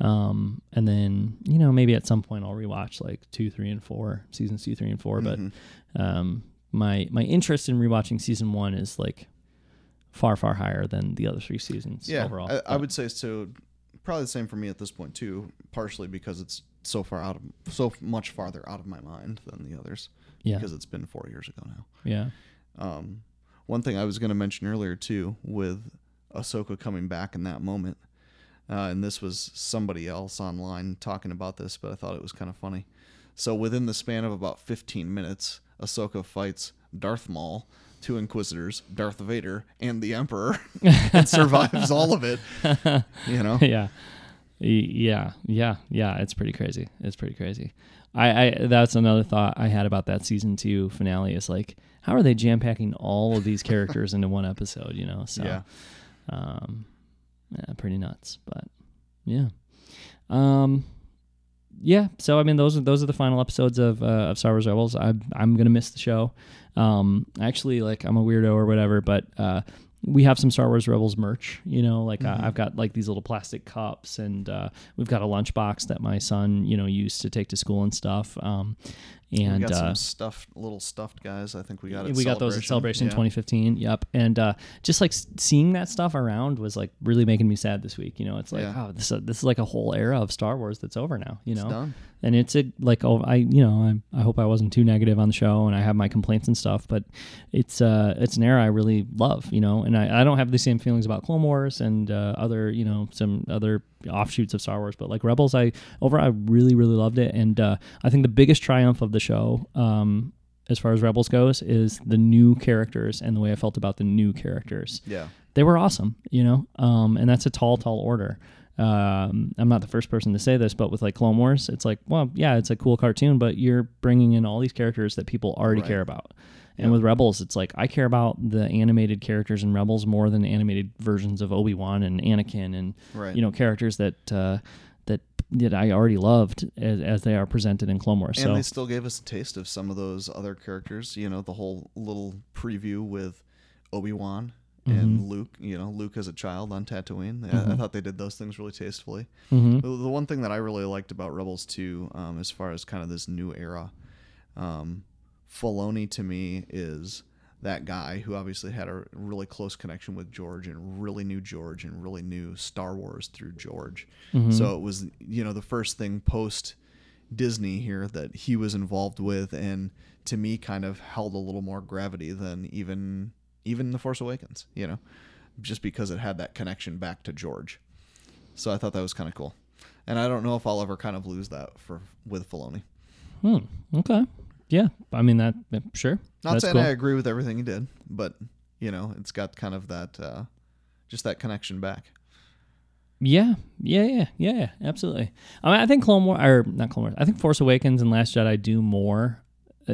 Um, and then, you know, maybe at some point I'll rewatch like two, three, and four, seasons two, three, and 4 Mhm. But um, my my interest in rewatching season one is like far, far higher than the other three seasons Yeah, overall. I, I would say so. Probably the same for me at this point too. Partially because it's so far out of so much farther out of my mind than the others. Yeah, Because it's been four years ago now. yeah, Um, one thing I was going to mention earlier too, with Ahsoka coming back in that moment, uh, and this was somebody else online talking about this, but I thought it was kind of funny. So within the span of about 15 minutes, Ahsoka fights Darth Maul, two Inquisitors, Darth Vader, and the Emperor, and survives all of it. You know, yeah yeah yeah yeah it's pretty crazy it's pretty crazy I, I that's another thought i had about that season two finale is like how are they jam packing all of these characters into one episode you know? So Yeah. um yeah pretty nuts but yeah. Um yeah so i mean those are those are the final episodes of uh, of star wars rebels. I'm i'm gonna miss the show. Um actually like i'm a weirdo or whatever but uh we have some Star Wars Rebels merch, you know, like uh, I've got like these little plastic cups and uh, we've got a lunchbox that my son, you know, used to take to school and stuff. Um, and we got uh, some stuffed, little stuffed guys. I think we got. We got those at Celebration Yeah. 2015. Yep. And uh, just like seeing that stuff around was like really making me sad this week. You know, it's like, Yeah. oh, this, this is like a whole era of Star Wars that's over now, you know? And it's a like oh I you know I, I hope I wasn't too negative on the show and I have my complaints and stuff but it's uh it's an era I really love you know and I, I don't have the same feelings about Clone Wars and uh, other you know some other offshoots of Star Wars but like Rebels I overall I really really loved it and uh, I think the biggest triumph of the show um as far as Rebels goes is the new characters and the way I felt about the new characters Yeah. they were awesome, you know, um, and that's a tall, tall order. Um, I'm not the first person to say this, but with like Clone Wars, it's like, well, yeah, it's a cool cartoon, but you're bringing in all these characters that people already Right. care about. And Yeah. with Rebels, it's like I care about the animated characters in Rebels more than animated versions of Obi Wan and Anakin and Right. you know characters that uh, that that I already loved as, as they are presented in Clone Wars. And so they still gave us a taste of some of those other characters. You know, the whole little preview with Obi Wan Mm-hmm. and Luke. You know, Luke as a child on Tatooine. I- I, thought they did those things really tastefully. Mhm. The, the one thing that I really liked about Rebels too, um, as far as kind of this new era, um, Filoni to me is that guy who obviously had a really close connection with George and really knew George and really knew Star Wars through George. Mm-hmm. So it was you know the first thing post Disney here that he was involved with and to me kind of held a little more gravity than even even The Force Awakens, you know, just because it had that connection back to George. So I thought that was kind of cool. and I don't know if I'll ever kind of lose that for with Filoni. Hmm. Okay. Yeah. I mean that. Sure. Not That's saying cool. I agree with everything he did, but you know, it's got kind of that, uh, just that connection back. Yeah, yeah, yeah, yeah, yeah, absolutely. I mean, I think Clone Wars, or not Clone Wars. I think Force Awakens and Last Jedi do more.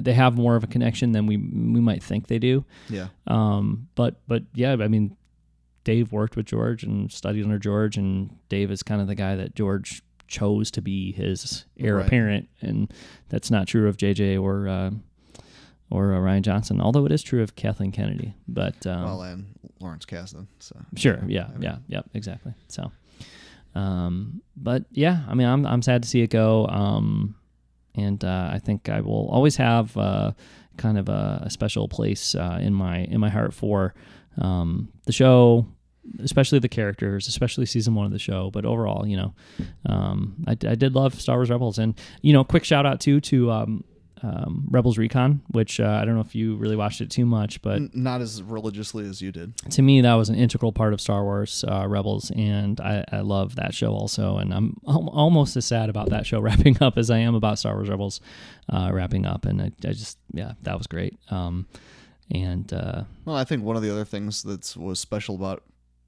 They have more of a connection than we we might think they do. Yeah, Um, but but yeah, I mean, Dave worked with George and studied under George, and Dave is kind of the guy that George chose to be his heir Right. apparent, and that's not true of JJ or uh, or uh, Rian Johnson. Although it is true of Kathleen Kennedy, but um, well, and Lawrence Kasdan. So Sure. Yeah. I mean, Yeah. Yep. Exactly. So, um, but yeah, I mean, I'm I'm sad to see it go. Um, and uh, I think I will always have uh, kind of a, a special place uh, in my in my heart for um, the show, especially the characters, especially season one of the show. But overall, you know, um, I, I did love Star Wars Rebels, and you know, quick shout out too to um, um, Rebels Recon, which uh, I don't know if you really watched it too much, but N- not as religiously as you did. to me that was an integral part of Star Wars uh, Rebels, and I, I love that show also. And I'm al- almost as sad about that show wrapping up as I am about Star Wars Rebels uh, wrapping up. And I, I just yeah, that was great. Um, and uh, Well, I think one of the other things that was special about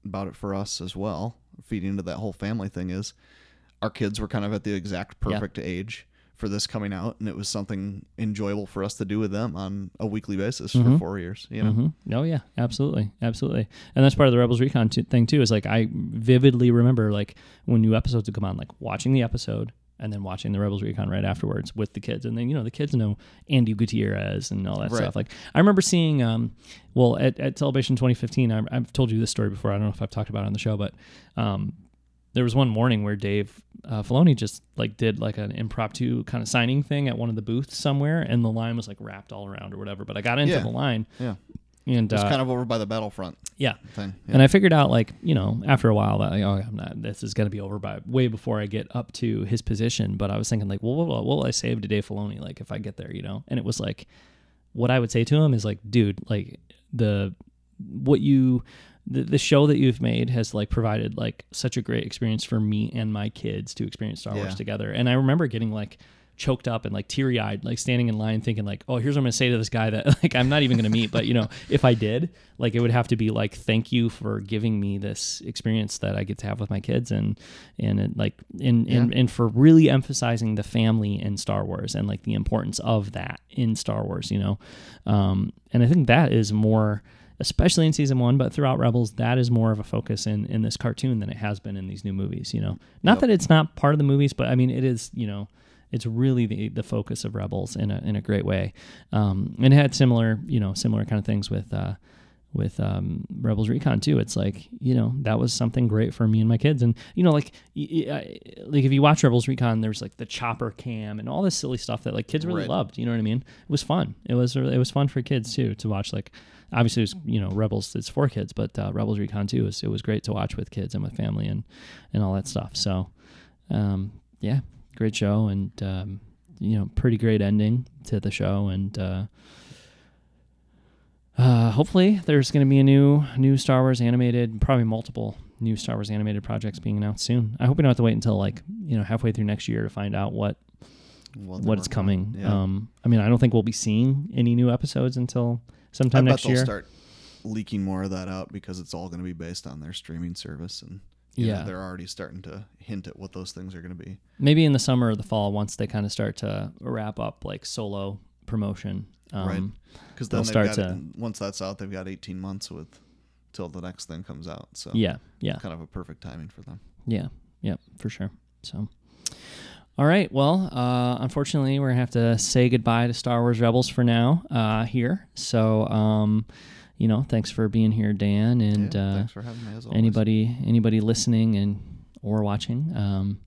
about it for us as well, feeding into that whole family thing, is our kids were kind of at the exact Yeah. perfect age for this coming out, and it was something enjoyable for us to do with them on a weekly basis for Mhm. four years. You know, mhm. oh yeah, absolutely, absolutely. And that's part of the Rebels Recon t- thing too. Is like I vividly remember like when new episodes would come on, like watching the episode. And then watching the Rebels Recon right afterwards with the kids, and then you know the kids know Andi Gutierrez and all that Right. stuff. Like I remember seeing, um, well, at, at Celebration 2015, I, I've told you this story before. I don't know if I've talked about it on the show, but um, there was one morning where Dave uh, Filoni just like did like an impromptu kind of signing thing at one of the booths somewhere, and the line was like wrapped all around or whatever. But I got into Yeah. the line, Yeah. and it was uh, kind of over by the battlefront yeah, thing. Yeah. and I figured out like you know after a while that like, oh I'm not this is gonna be over by way before I get up to his position. But I was thinking like, well, what, what will I say to Dave Filoni like if I get there, you know? And it was like, what I would say to him is like, dude, like the what you the, the show that you've made has like provided like such a great experience for me and my kids to experience Star Wars together. And I remember getting like choked up and like teary eyed, like standing in line thinking like, oh, here's what I'm gonna say to this guy that like I'm not even gonna meet, but you know, if I did, like it would have to be like, thank you for giving me this experience that I get to have with my kids and and it, like and, and and for really emphasizing the family in Star Wars and like the importance of that in Star Wars, you know. Um, and I think that is more especially in season one, but throughout Rebels, that is more of a focus in in this cartoon than it has been in these new movies. You know, not Yep. that it's not part of the movies, but I mean, it is. You know, it's really the the focus of Rebels in a in a great way. Um, and it had similar, you know, similar kind of things with. Uh, with um, Rebels Recon too, it's like you know that was something great for me and my kids, and you know like y- y- I- like if you watch Rebels Recon, there's like the chopper cam and all this silly stuff that like kids really Right. loved. You know what I mean? It was fun. It was it was fun for kids too to watch. Like obviously it was you know Rebels it's for kids, but uh, Rebels Recon too is it was great to watch with kids and with family and and all that stuff. So um, yeah, great show and um, you know pretty great ending to the show and. Uh, uh, hopefully, there's going to be a new new Star Wars animated, probably multiple new Star Wars animated projects being announced soon. I hope we don't have to wait until like you know halfway through next year to find out what What they're what's coming. Yeah. Um, I mean, I don't think we'll be seeing any new episodes until I sometime bet they'll year. start leaking more of that out because it's all going to be based on their streaming service, and you know, Yeah. they're already starting to hint at what those things are going to be. Maybe in the summer or the fall, once they kind of start to wrap up like solo promotion. Um, Right. Because They'll start got to- once that's out, they've got 18 months with till the next thing comes out. So Yeah. Yeah. kind of a perfect timing for them. Yeah, yeah, for sure. So, all right. Well, uh, unfortunately, we're gonna have to say goodbye to Star Wars Rebels for now uh, here. So, um, you know, thanks for being here, Dan, and yeah, uh, thanks for having me. As always. anybody anybody listening and or watching. Um,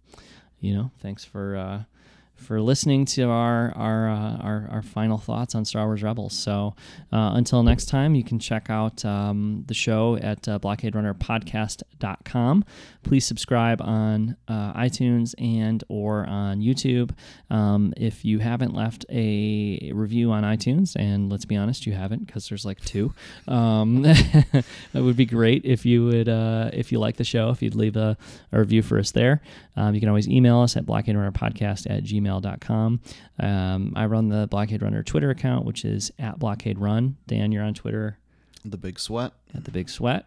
you know, thanks for uh, for listening to our our, uh, our our final thoughts on Star Wars Rebels. So uh, until next time, you can check out um, the show at uh, blockaderunnerpodcast.com. Please subscribe on uh, iTunes and or on YouTube. Um, if you haven't left a review on iTunes, and let's be honest, you haven't because there's like two. Um, it would be great if you would uh, if you like the show, if you'd leave a, a review for us there. Um, you can always email us at blockaderunnerpodcast at gmail.com. Um, I run the Blockade Runner Twitter account, which is at Blockade Run. Dan, you're on Twitter The Big Sweat. at the Big Sweat.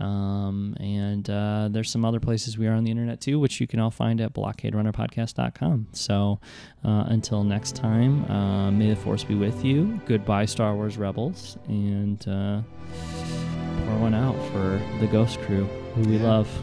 Um, and uh, there's some other places we are on the internet too, which you can all find at blockaderunnerpodcast.com. So uh, until next time, uh, may the force be with you. Goodbye, Star Wars Rebels, and uh, pour one out for the Ghost Crew, who we Yeah. love.